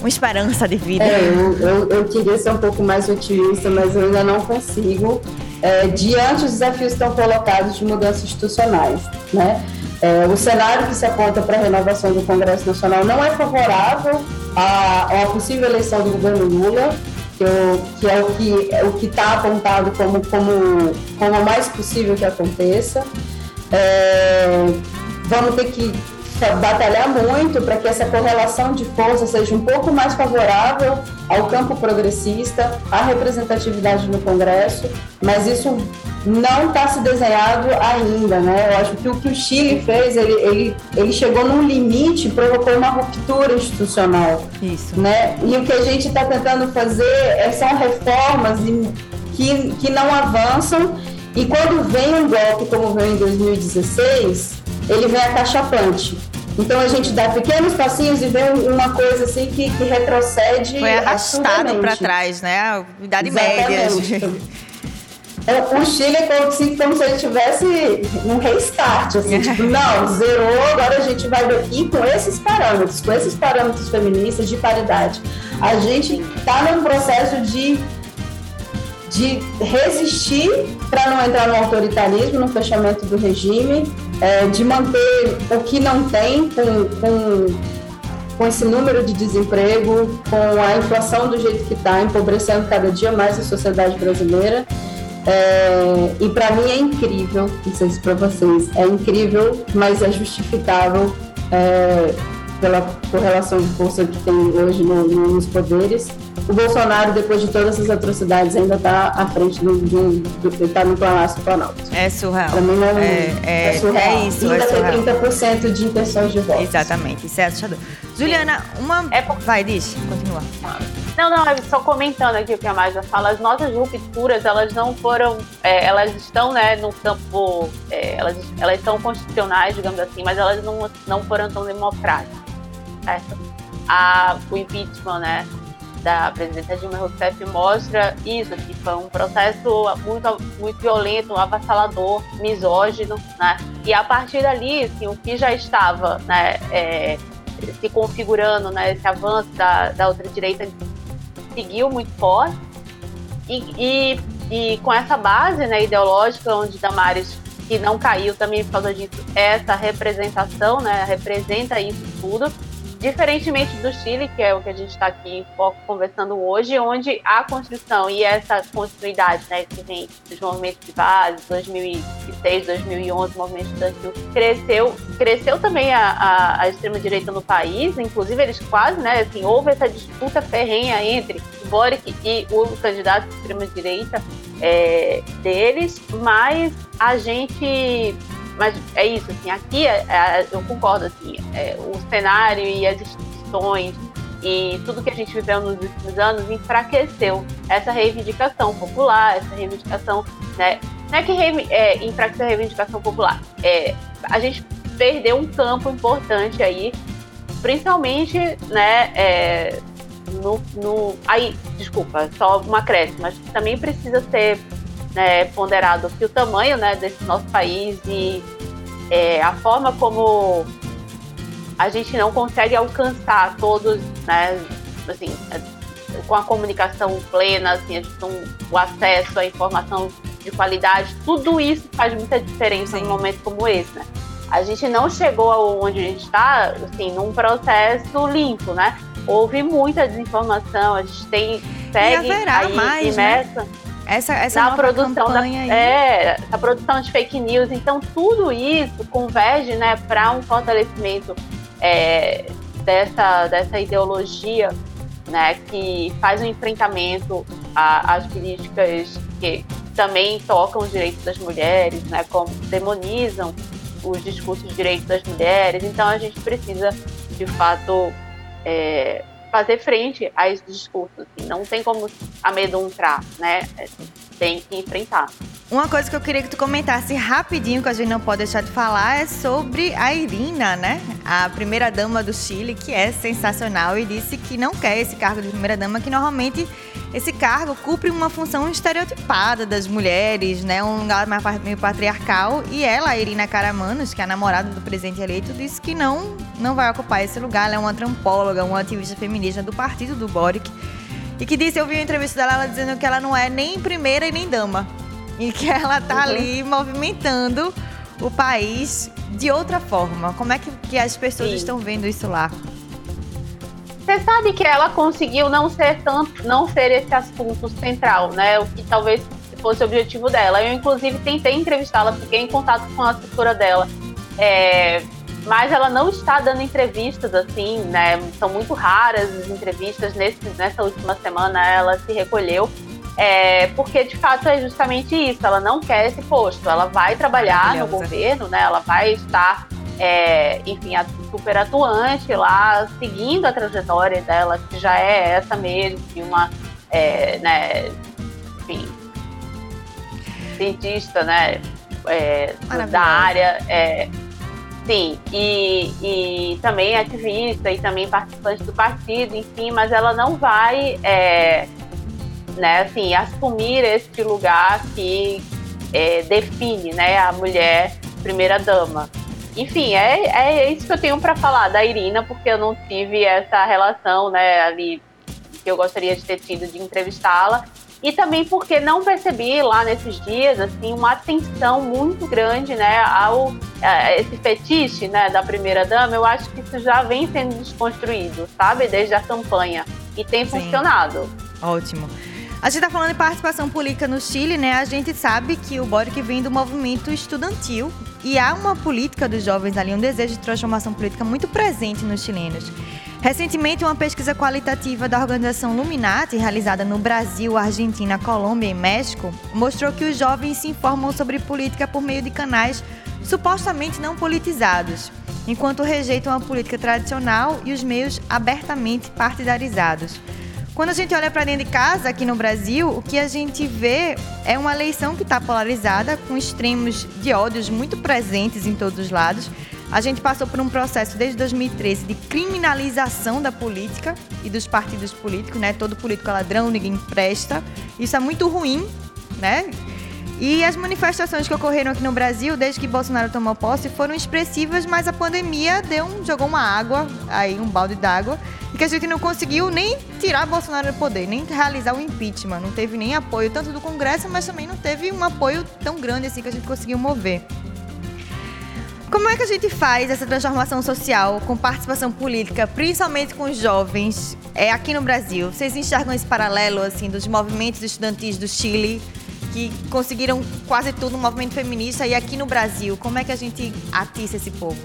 Speaker 1: uma esperança de vida.
Speaker 3: É, eu, eu, eu, queria ser um pouco mais otimista, mas eu ainda não consigo é, diante dos desafios que estão colocados de mudanças institucionais. Né? É, o cenário que se aponta para a renovação do Congresso Nacional não é favorável à, à possível eleição do governo Lula, que, eu, que é o que é o que está apontado como, como, como mais possível que aconteça. É, vamos ter que batalhar muito para que essa correlação de força seja um pouco mais favorável ao campo progressista, à representatividade no Congresso, mas isso não está se desenhado ainda, né? Eu acho que o que o Chile fez, ele, ele, ele chegou num limite, provocou uma ruptura institucional.
Speaker 1: Isso.
Speaker 3: Né? E o que a gente está tentando fazer é, são reformas que, que não avançam e quando vem um golpe como veio em 2016, ele vem acachapante. Então a gente dá pequenos passinhos e vê uma coisa assim que, que retrocede.
Speaker 1: Foi arrastado para trás, né? A idade média.
Speaker 3: O Chile é como se, como se ele tivesse um restart, assim, tipo, não, zerou, agora a gente vai daqui com esses parâmetros, com esses parâmetros feministas de paridade. A gente está num processo de de resistir para não entrar no autoritarismo, no fechamento do regime, é, de manter o que não tem com, com, com esse número de desemprego, com a inflação do jeito que está, empobrecendo cada dia mais a sociedade brasileira. É, e para mim é incrível, não sei se para vocês, é incrível, mas é justificável é, pela correlação de força que tem hoje no, no, nos poderes o Bolsonaro, depois de todas essas atrocidades, ainda está à frente do, do, do, está no Palácio Planalto.
Speaker 1: É surreal.
Speaker 3: Também não é, é, é, surreal.
Speaker 1: É isso, ainda é
Speaker 3: tem 30% de intenções de voto.
Speaker 1: Exatamente, isso é assustador. Juliana, uma... É por... Vai, diz, continua.
Speaker 2: Não, não, só comentando aqui o que a Marja fala, as nossas rupturas, elas não foram, é, elas estão, né, no campo, é, elas, elas são constitucionais, digamos assim, mas elas não, não foram tão democráticas, certo? A, o impeachment, né, da presidenta Dilma Rousseff mostra isso, que foi um processo muito, muito violento, avassalador, misógino, né? E a partir dali, assim, o que já estava, né, é, se configurando, né, esse avanço da, da outra direita seguiu muito forte e, e, e com essa base, né, ideológica, onde Damares que não caiu também por causa disso, essa representação, né, representa isso tudo Diferentemente do Chile, que é o que a gente está aqui conversando hoje, onde a construção e essa continuidade, né, que vem dos movimentos de base, 2006, 2011, movimento estudantil, cresceu, cresceu também a, a, a extrema-direita no país, inclusive eles quase, né, assim, houve essa disputa ferrenha entre Boric e o candidato de extrema-direita é, deles, mas a gente mas é isso, assim, aqui é, é, eu concordo, assim, é, o cenário e as instituições e tudo que a gente viveu nos últimos anos enfraqueceu essa reivindicação popular, essa reivindicação, né? Não é que é, enfraqueceu a reivindicação popular, é, a gente perdeu um campo importante aí, principalmente, né, é, no, no, aí, desculpa, só uma acréscimo, mas também precisa ser né, ponderado que o tamanho né, desse nosso país e é, a forma como a gente não consegue alcançar todos, né, assim, com a comunicação plena, assim, não, o acesso à informação de qualidade, tudo isso faz muita diferença Sim. num momento como esse, né? A gente não chegou aonde a gente está, assim, num processo limpo, né? Houve muita desinformação, a gente tem segue
Speaker 1: e haverá
Speaker 2: aí
Speaker 1: mais,
Speaker 2: Né?
Speaker 1: Essa, essa
Speaker 2: na produção da, é, a produção de fake news. Então, tudo isso converge né, para um fortalecimento é, dessa, dessa ideologia né, que faz um enfrentamento às políticas que também tocam os direitos das mulheres, né, como demonizam os discursos de direitos das mulheres. Então, a gente precisa, de fato, é, fazer frente a esses discursos. Assim, não tem como amedrontar, né? Tem que enfrentar.
Speaker 1: Uma coisa que eu queria que tu comentasse rapidinho, que a gente não pode deixar de falar, é sobre a Irina, né? A primeira dama do Chile, que é sensacional e disse que não quer esse cargo de primeira dama, que normalmente esse cargo cumpre uma função estereotipada das mulheres, né? Um lugar meio patriarcal. E ela, a Irina Caramanos, que é a namorada do presidente eleito, disse que não, não vai ocupar esse lugar. Ela é uma trampóloga, uma ativista feminista do partido do Boric. E que disse, eu vi uma entrevista dela ela dizendo que ela não é nem primeira e nem dama. E que ela tá uhum. ali movimentando o país de outra forma. Como é que, que as pessoas Sim. estão vendo isso lá?
Speaker 2: Você sabe que ela conseguiu não ser tanto, não ser esse assunto central, né? O que talvez fosse o objetivo dela. Eu, inclusive, tentei entrevistá-la, fiquei em contato com a assessora dela. É, mas ela não está dando entrevistas assim, né? São muito raras as entrevistas. Nesse, nessa última semana ela se recolheu. É, porque de fato é justamente isso, ela não quer esse posto, ela vai trabalhar no governo, né? Ela vai estar é, enfim, super atuante lá, seguindo a trajetória dela, que já é essa mesmo, de uma, é, né, enfim, cientista, né, é, da área, é, sim, e, e também ativista e também participante do partido, enfim, mas ela não vai, é, né, assim, assumir este lugar que é, define, né, a mulher primeira dama enfim, é, é isso que eu tenho para falar da Irina, porque eu não tive essa relação, né, ali que eu gostaria de ter tido de entrevistá-la. E também porque não percebi lá nesses dias, assim, uma atenção muito grande, né, ao a esse fetiche, né, da primeira dama. Eu acho que isso já vem sendo desconstruído, sabe, desde a campanha e tem Sim. funcionado.
Speaker 1: Ótimo. A gente está falando de participação política no Chile, né? A gente sabe que o Boric vem do movimento estudantil e há uma política dos jovens ali, um desejo de transformação política muito presente nos chilenos. Recentemente, uma pesquisa qualitativa da organização Luminati, realizada no Brasil, Argentina, Colômbia e México, mostrou que os jovens se informam sobre política por meio de canais supostamente não politizados, enquanto rejeitam a política tradicional e os meios abertamente partidarizados. Quando a gente olha para dentro de casa, aqui no Brasil, o que a gente vê é uma eleição que está polarizada, com extremos de ódios muito presentes em todos os lados. A gente passou por um processo desde 2013 de criminalização da política e dos partidos políticos, né? Todo político é ladrão, ninguém presta. Isso é muito ruim, né? E as manifestações que ocorreram aqui no Brasil, desde que Bolsonaro tomou posse, foram expressivas, mas a pandemia deu um, jogou uma água, aí um balde d'água, e que a gente não conseguiu nem tirar Bolsonaro do poder, nem realizar o impeachment. Não teve nem apoio tanto do Congresso, mas também não teve um apoio tão grande assim que a gente conseguiu mover. Como é que a gente faz essa transformação social com participação política, principalmente com os jovens, é, aqui no Brasil? Vocês enxergam esse paralelo assim dos movimentos estudantis do Chile que conseguiram quase tudo no movimento feminista e aqui no Brasil, como é que a gente atiça esse povo?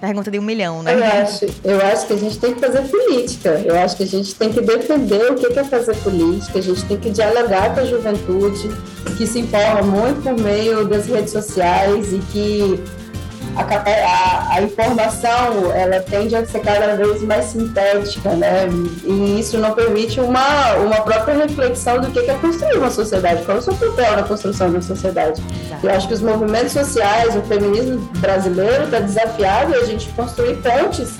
Speaker 1: Pergunta de um milhão, né?
Speaker 3: Eu acho, eu acho que a gente tem que fazer política. Eu acho que a gente tem que defender o que é fazer política. A gente tem que dialogar com a juventude, que se informa muito por meio das redes sociais e que a, a, a, informação ela tende a ser cada vez mais sintética, né? E isso não permite uma, uma própria reflexão do que é construir uma sociedade, qual é o seu papel na construção da sociedade. Eu acho que os movimentos sociais, o feminismo brasileiro está desafiado a gente construir pontes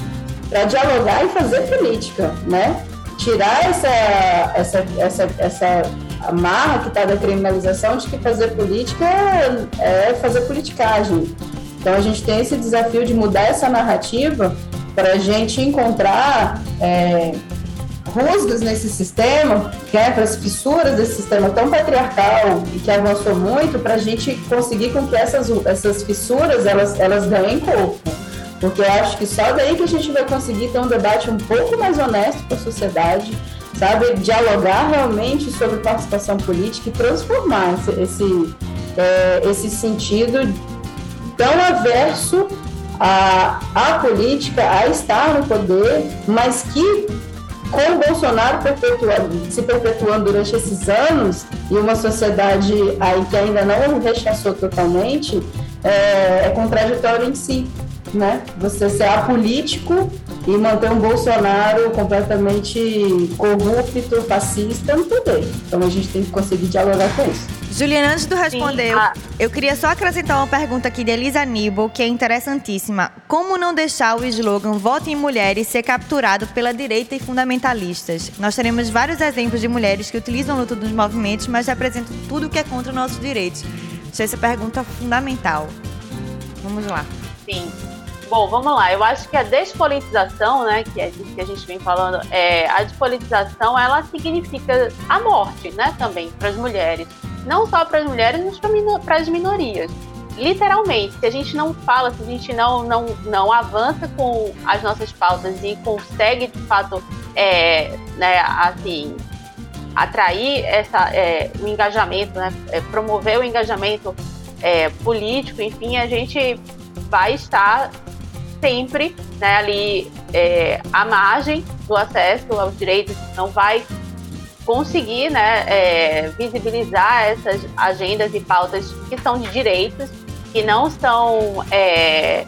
Speaker 3: para dialogar e fazer política, né? Tirar essa, essa, essa, essa amarra que está da criminalização de que fazer política é, é fazer politicagem. Então a gente tem esse desafio de mudar essa narrativa para a gente encontrar é, rusgas nesse sistema, né, para as fissuras desse sistema tão patriarcal e que avançou muito, para a gente conseguir com que essas, essas fissuras elas, elas ganhem corpo. Porque eu acho que só daí que a gente vai conseguir ter um debate um pouco mais honesto com a sociedade, sabe? Dialogar realmente sobre participação política e transformar esse, esse, é, esse sentido tão averso à, à política, a estar no poder, mas que com o Bolsonaro perpetuando, se perpetuando durante esses anos e uma sociedade aí que ainda não rechaçou totalmente, é, é contraditório em si, né? Você ser apolítico e manter um Bolsonaro completamente corrupto, fascista no poder. Então a gente tem que conseguir dialogar com isso.
Speaker 1: Juliana, antes de responder, eu queria só acrescentar uma pergunta aqui de Elisa Nibo, que é interessantíssima. Como não deixar o slogan Vote em Mulheres ser capturado pela direita e fundamentalistas? Nós teremos vários exemplos de mulheres que utilizam a luta dos movimentos, mas representam tudo o que é contra nossos direitos. Achei essa pergunta fundamental. Vamos lá.
Speaker 2: Sim. Bom, vamos lá. Eu acho que a despolitização, né, que é que a gente vem falando, é, a despolitização, ela significa a morte, né, também para as mulheres. Não só para as mulheres, mas para as minorias. Literalmente, se a gente não fala, se a gente não, não, não avança com as nossas pautas e consegue, de fato, é, né, assim, atrair essa, é, o engajamento, né, é, promover o engajamento é, político, enfim, a gente vai estar sempre né, ali é, à margem do acesso aos direitos, não vai conseguir né, é, visibilizar essas agendas e pautas que são de direitos, que não são é,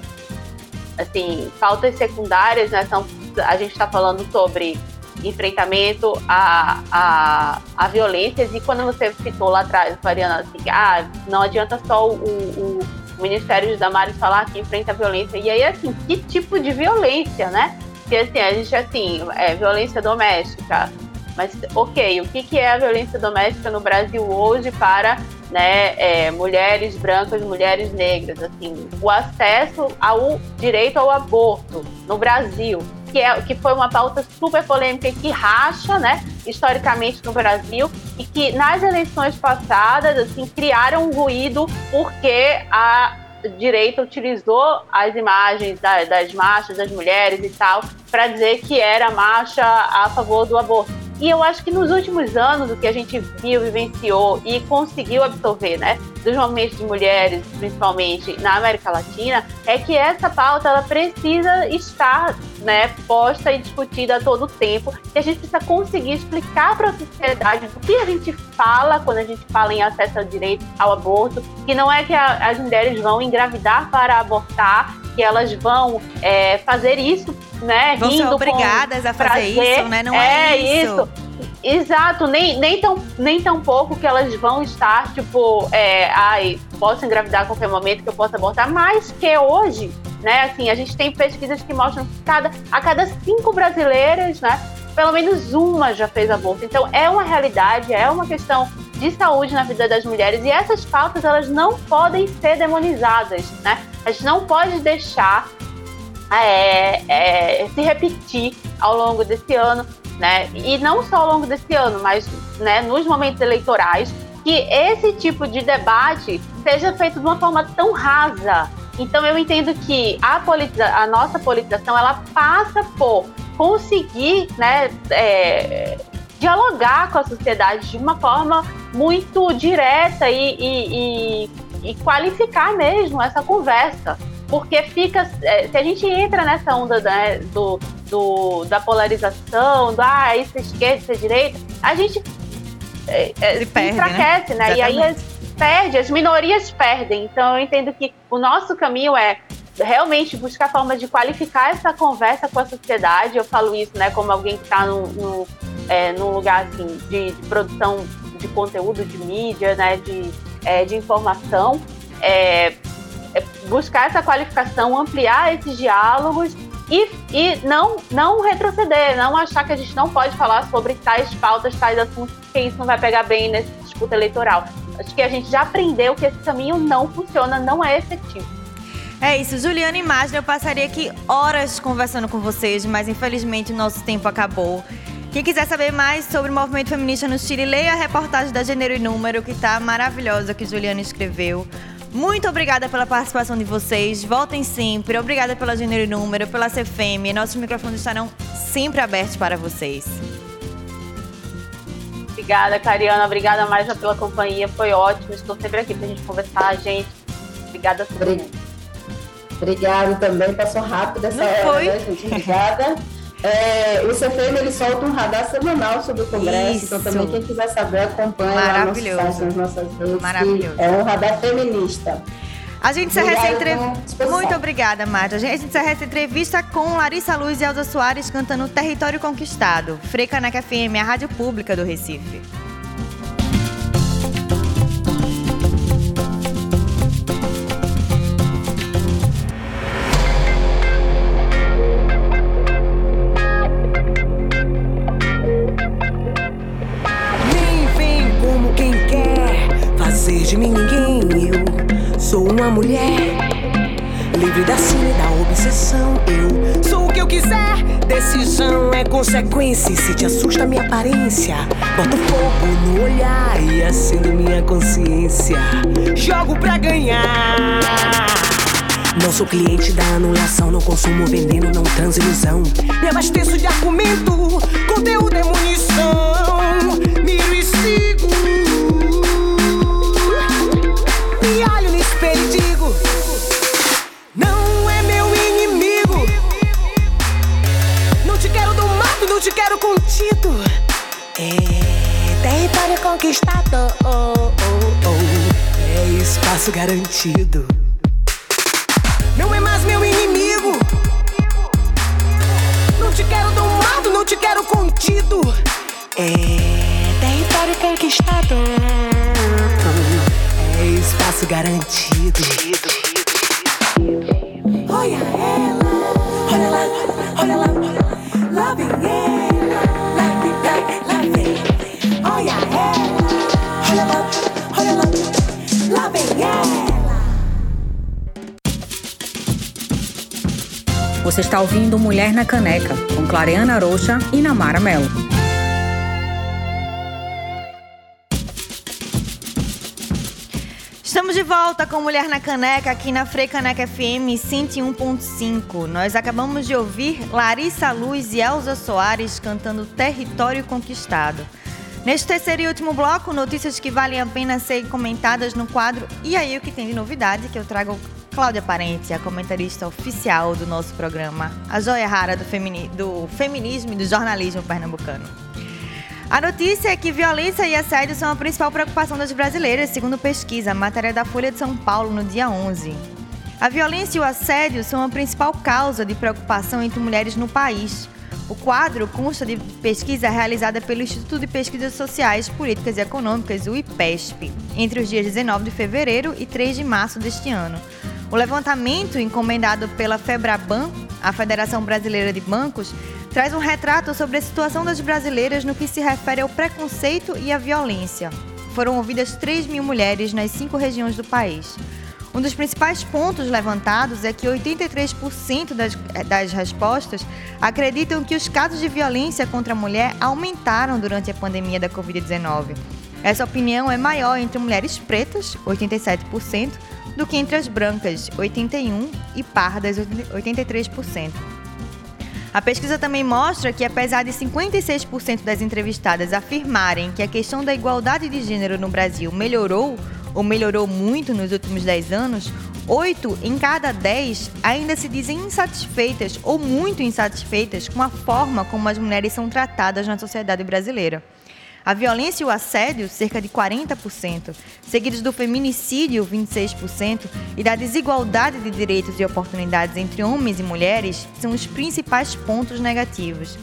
Speaker 2: assim, pautas secundárias, né, são, a gente está falando sobre enfrentamento a, a, a violências, e quando você citou lá atrás, Mariana, assim, ah, não adianta só o, o o Ministério Damares falar que enfrenta violência. E aí, assim, que tipo de violência, né? Porque, assim, a gente, assim, é violência doméstica. Mas, ok, o que, que é a violência doméstica no Brasil hoje para né, é, mulheres brancas, mulheres negras? Assim, o acesso ao direito ao aborto no Brasil que, é, que foi uma pauta super polêmica que racha, né, historicamente no Brasil, e que nas eleições passadas, assim, criaram um ruído porque a direita utilizou as imagens da, das marchas das mulheres e tal para dizer que era marcha a favor do aborto. E eu acho que nos últimos anos, o que a gente viu, vivenciou e conseguiu absorver, né, dos movimentos de mulheres, principalmente na América Latina, é que essa pauta ela precisa estar né, posta e discutida a todo tempo. E a gente precisa conseguir explicar para a sociedade o que a gente fala quando a gente fala em acesso ao direito ao aborto, que não é que a, as mulheres vão engravidar para abortar, que elas vão é, fazer isso, né?
Speaker 1: Vão ser obrigadas a fazer prazer. isso, né? Não é, é isso. isso.
Speaker 2: Exato, nem, nem, tão, nem tão pouco que elas vão estar, tipo, é, ai, posso engravidar a qualquer momento que eu possa abortar, mas que hoje, né, assim, a gente tem pesquisas que mostram que cada, a cada cinco brasileiras, né, pelo menos uma já fez aborto. Então é uma realidade, é uma questão de saúde na vida das mulheres e essas pautas elas não podem ser demonizadas, né? A gente não pode deixar é, é, se repetir ao longo desse ano, né? E não só ao longo desse ano, mas né, nos momentos eleitorais, que esse tipo de debate seja feito de uma forma tão rasa. Então eu entendo que a, politiza a nossa politização ela passa por conseguir né, é, dialogar com a sociedade de uma forma muito direta e, e, e, e qualificar mesmo essa conversa. Porque fica. É, se a gente entra nessa onda né, do, do, da polarização, do ah, isso é esquerda, isso é direita, a gente
Speaker 1: é, é, se, perde,
Speaker 2: né? enfraquece, né? né? E aí perde, as minorias perdem. Então eu entendo que o nosso caminho é realmente buscar formas de qualificar essa conversa com a sociedade. Eu falo isso, né, como alguém que está num, num, é, num, lugar assim de, de, produção de conteúdo, de mídia, né, de, é, de informação. É, é buscar essa qualificação, ampliar esses diálogos e, e não, não retroceder, não achar que a gente não pode falar sobre tais pautas, tais assuntos, porque isso não vai pegar bem nessa disputa eleitoral. Acho que a gente já aprendeu que esse caminho não funciona, não é efetivo.
Speaker 1: É isso, Juliana e Magna, eu passaria aqui horas conversando com vocês, mas infelizmente o nosso tempo acabou. Quem quiser saber mais sobre o movimento feminista no Chile, leia a reportagem da Gênero e Número, que está maravilhosa, que Juliana escreveu. Muito obrigada pela participação de vocês. Voltem sempre. Obrigada pela Gênero e Número, pela CFM. Nossos microfones estarão sempre abertos para vocês.
Speaker 2: Obrigada, Cariana. Obrigada mais pela companhia. Foi ótimo. Estou sempre aqui para a gente conversar, gente. Obrigada a todo mundo.
Speaker 3: Obrigada também, passou rápido essa hora, foi? né, gente? Obrigada. É, o CFM ele solta um radar semanal sobre o Congresso, Isso. então também quem quiser saber acompanha lá no site, nas nossas redes. Maravilhoso. É um radar feminista.
Speaker 1: A gente encerra essa entrevista. Muito obrigada, Marta. A gente encerra essa entrevista com Larissa Luz e Elza Soares cantando Território Conquistado. Frecaneca FM, a rádio pública do Recife.
Speaker 5: Mulher livre da sina da obsessão. Eu sou o que eu quiser. Decisão é consequência. Se te assusta minha aparência, boto fogo no olhar e acendo minha consciência. Jogo pra ganhar. Não sou cliente da anulação, não consumo veneno, não transo ilusão. Me abasteço de argumento, conteúdo é munição. Te quero contido. É território conquistado. Oh, oh, oh. É espaço garantido. Não é mais meu inimigo. Não te quero domado, não te quero contido. É território conquistado. É espaço garantido. Olha ela, olha lá, olha lá
Speaker 6: Você está ouvindo Mulher na Caneca, com Clareana Rocha e Namara Mello.
Speaker 1: Estamos de volta com Mulher na Caneca aqui na Caneca FM 101.5. Nós acabamos de ouvir Larissa Luz e Elza Soares cantando Território Conquistado. Neste terceiro e último bloco, notícias que valem a pena ser comentadas no quadro E aí o que tem de novidade, que eu trago Cláudia Parente, a comentarista oficial do nosso programa, a joia rara do, femini do feminismo e do jornalismo pernambucano. A notícia é que violência e assédio são a principal preocupação das brasileiras, segundo pesquisa, matéria da Folha de São Paulo no dia 11. A violência e o assédio são a principal causa de preocupação entre mulheres no país, O quadro consta de pesquisa realizada pelo Instituto de Pesquisas Sociais, Políticas e Econômicas, o IPESP, entre os dias 19 de fevereiro e 3 de março deste ano. O levantamento, encomendado pela FEBRABAN, a Federação Brasileira de Bancos, traz um retrato sobre a situação das brasileiras no que se refere ao preconceito e à violência. Foram ouvidas 3 mil mulheres nas cinco regiões do país. Um dos principais pontos levantados é que 83% das, das respostas acreditam que os casos de violência contra a mulher aumentaram durante a pandemia da Covid-19. Essa opinião é maior entre mulheres pretas, 87%, do que entre as brancas, 81%, e pardas, 83%. A pesquisa também mostra que, apesar de 56% das entrevistadas afirmarem que a questão da igualdade de gênero no Brasil melhorou ou melhorou muito nos últimos 10 anos, 8 em cada 10 ainda se dizem insatisfeitas ou muito insatisfeitas com a forma como as mulheres são tratadas na sociedade brasileira. A violência e o assédio, cerca de 40%, seguidos do feminicídio, 26%, e da desigualdade de direitos e oportunidades entre homens e mulheres, são os principais pontos negativos.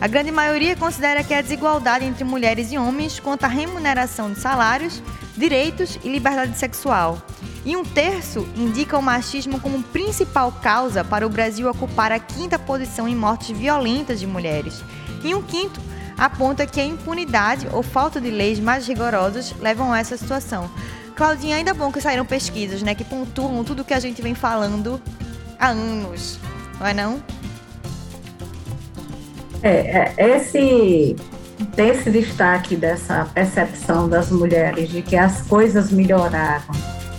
Speaker 1: A grande maioria considera que a desigualdade entre mulheres e homens quanto à remuneração de salários, direitos e liberdade sexual. E um terço indica o machismo como principal causa para o Brasil ocupar a quinta posição em mortes violentas de mulheres. E um quinto aponta que a impunidade ou falta de leis mais rigorosas levam a essa situação. Claudinha, ainda bom que saíram pesquisas, né, que pontuam tudo que a gente vem falando há anos, não é não?
Speaker 7: É, é, esse, esse destaque dessa percepção das mulheres de que as coisas melhoraram,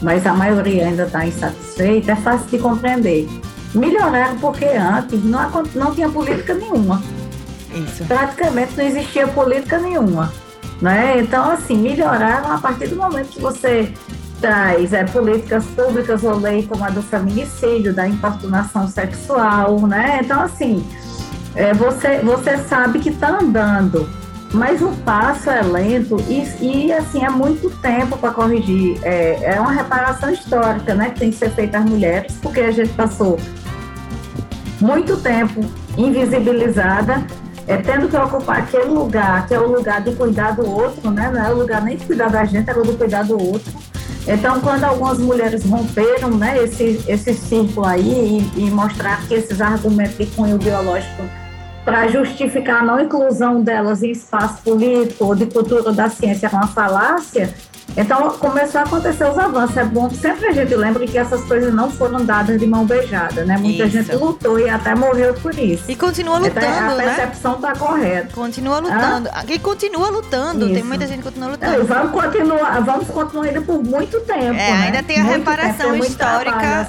Speaker 7: mas a maioria ainda está insatisfeita, é fácil de compreender. Melhoraram porque antes não, não tinha política nenhuma. Isso. Praticamente não existia política nenhuma. Né? Então, assim, melhoraram a partir do momento que você traz é, políticas públicas ou lei como a do feminicídio, da importunação sexual, né? Então, assim, é, você, você sabe que está andando, mas o passo é lento e, e assim é muito tempo para corrigir. É, é uma reparação histórica, né, que tem que ser feita às mulheres, porque a gente passou muito tempo invisibilizada, é, tendo que ocupar aquele lugar, que é o lugar de cuidar do outro, né? Não é o lugar nem de cuidar da gente, era o de cuidar do outro. Então, quando algumas mulheres romperam né, esse, esse círculo aí e, e mostrar que esses argumentos de cunho biológico para justificar a não inclusão delas em espaço político ou de cultura da ciência é uma falácia, então começou a acontecer os avanços. É bom que sempre a gente lembre que essas coisas não foram dadas de mão beijada, né? Muita isso. gente lutou e até morreu por isso.
Speaker 1: E continua lutando, então,
Speaker 7: a
Speaker 1: né?
Speaker 7: percepção está correta.
Speaker 1: Continua lutando. Ah? E continua lutando. Isso. Tem muita gente que continua lutando. É,
Speaker 7: vamos continuar, vamos continuar ainda por muito tempo. É,
Speaker 1: né? ainda tem a muito reparação tempo, histórica.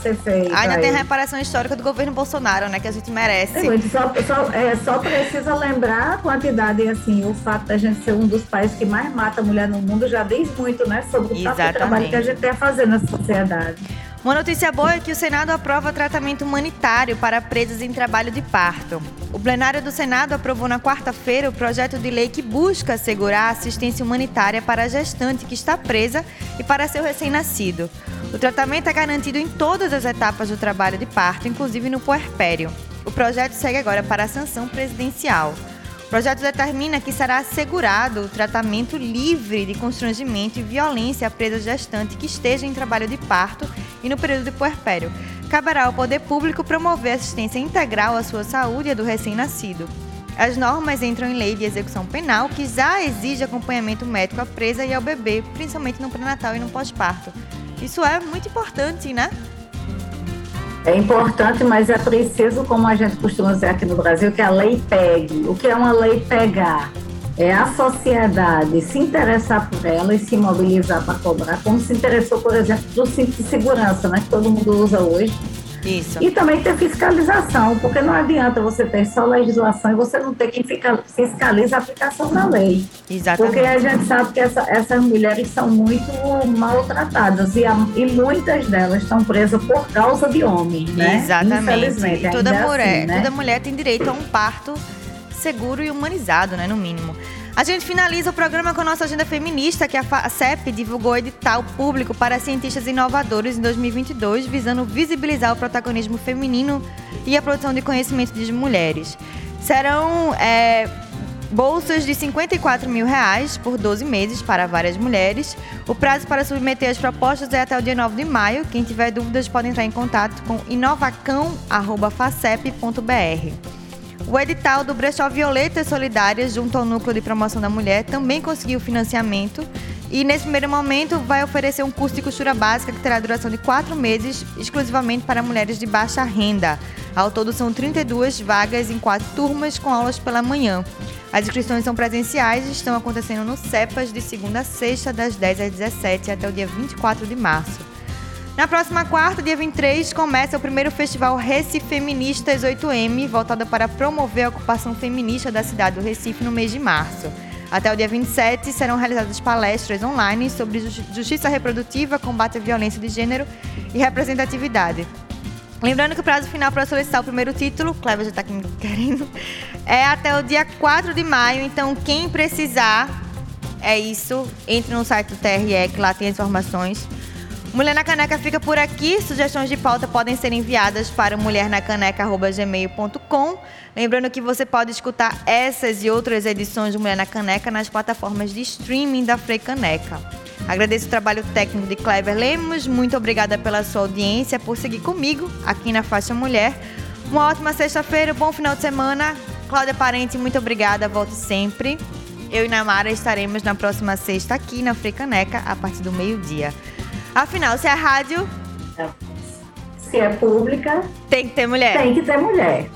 Speaker 1: Ainda aí. tem a reparação histórica do governo Bolsonaro, né? Que a gente merece.
Speaker 7: É, só, só, é, só precisa lembrar a quantidade, assim, o fato da gente ser um dos países que mais mata mulher no mundo já diz muito, né? Sobre o Exatamente. trabalho que a gente tem a fazer na sociedade.
Speaker 1: Uma notícia boa é que o Senado aprova tratamento humanitário para presas em trabalho de parto. O plenário do Senado aprovou na quarta-feira o projeto de lei que busca assegurar assistência humanitária para a gestante que está presa e para seu recém-nascido. O tratamento é garantido em todas as etapas do trabalho de parto, inclusive no puerpério. O projeto segue agora para a sanção presidencial. O projeto determina que será assegurado o tratamento livre de constrangimento e violência à presa gestante que esteja em trabalho de parto e no período de puerpério. Caberá ao poder público promover assistência integral à sua saúde e à do recém-nascido. As normas entram em lei de execução penal que já exige acompanhamento médico à presa e ao bebê, principalmente no pré-natal e no pós-parto. Isso é muito importante, né?
Speaker 7: É importante, mas é preciso, como a gente costuma dizer aqui no Brasil, que a lei pegue. O que é uma lei pegar? É a sociedade se interessar por ela e se mobilizar para cobrar, como se interessou, por exemplo, do cinto de segurança, né, que todo mundo usa hoje
Speaker 1: isso.
Speaker 7: E também ter fiscalização, porque não adianta você ter só legislação e você não ter quem fiscaliza a aplicação da lei.
Speaker 1: Exatamente.
Speaker 7: Porque a gente sabe que essa, essas mulheres são muito maltratadas e, a, e muitas delas estão presas por causa de homens, né?
Speaker 1: Exatamente. E toda, mulher, assim, né? toda mulher tem direito a um parto seguro e humanizado, né, no mínimo. A gente finaliza o programa com a nossa agenda feminista, que a CEP divulgou edital público para cientistas inovadores em 2022, visando visibilizar o protagonismo feminino e a produção de conhecimento de mulheres. Serão é, bolsas de 54 mil reais por 12 meses para várias mulheres. O prazo para submeter as propostas é até o dia 9 de maio. Quem tiver dúvidas pode entrar em contato com inovacão.facep.br. O edital do Brechó Violetas Solidárias, junto ao Núcleo de Promoção da Mulher, também conseguiu financiamento e, nesse primeiro momento, vai oferecer um curso de costura básica que terá duração de quatro meses, exclusivamente para mulheres de baixa renda. Ao todo, são 32 vagas em quatro turmas, com aulas pela manhã. As inscrições são presenciais e estão acontecendo no CEPAS de segunda a sexta, das 10 às 17 até o dia 24 de março. Na próxima quarta, dia 23, começa o primeiro festival Recife Feministas 8M, voltado para promover a ocupação feminista da cidade do Recife no mês de março. Até o dia 27 serão realizadas palestras online sobre justiça reprodutiva, combate à violência de gênero e representatividade. Lembrando que o prazo final para solicitar o primeiro título, Cleber já está aqui querendo, é até o dia 4 de maio. Então, quem precisar, é isso. Entre no site do TRE, que lá tem as informações. Mulher na Caneca fica por aqui. Sugestões de pauta podem ser enviadas para mulhernacaneca.gmail.com. Lembrando que você pode escutar essas e outras edições de Mulher na Caneca nas plataformas de streaming da Frei Caneca. Agradeço o trabalho técnico de Clever Lemos. Muito obrigada pela sua audiência, por seguir comigo aqui na Faixa Mulher. Uma ótima sexta-feira, um bom final de semana. Cláudia Parente, muito obrigada. Volte sempre. Eu e Namara estaremos na próxima sexta aqui na Frei Caneca a partir do meio-dia. Afinal, se é rádio.
Speaker 7: Se é pública.
Speaker 1: Tem que ter mulher.
Speaker 7: Tem que ter mulher.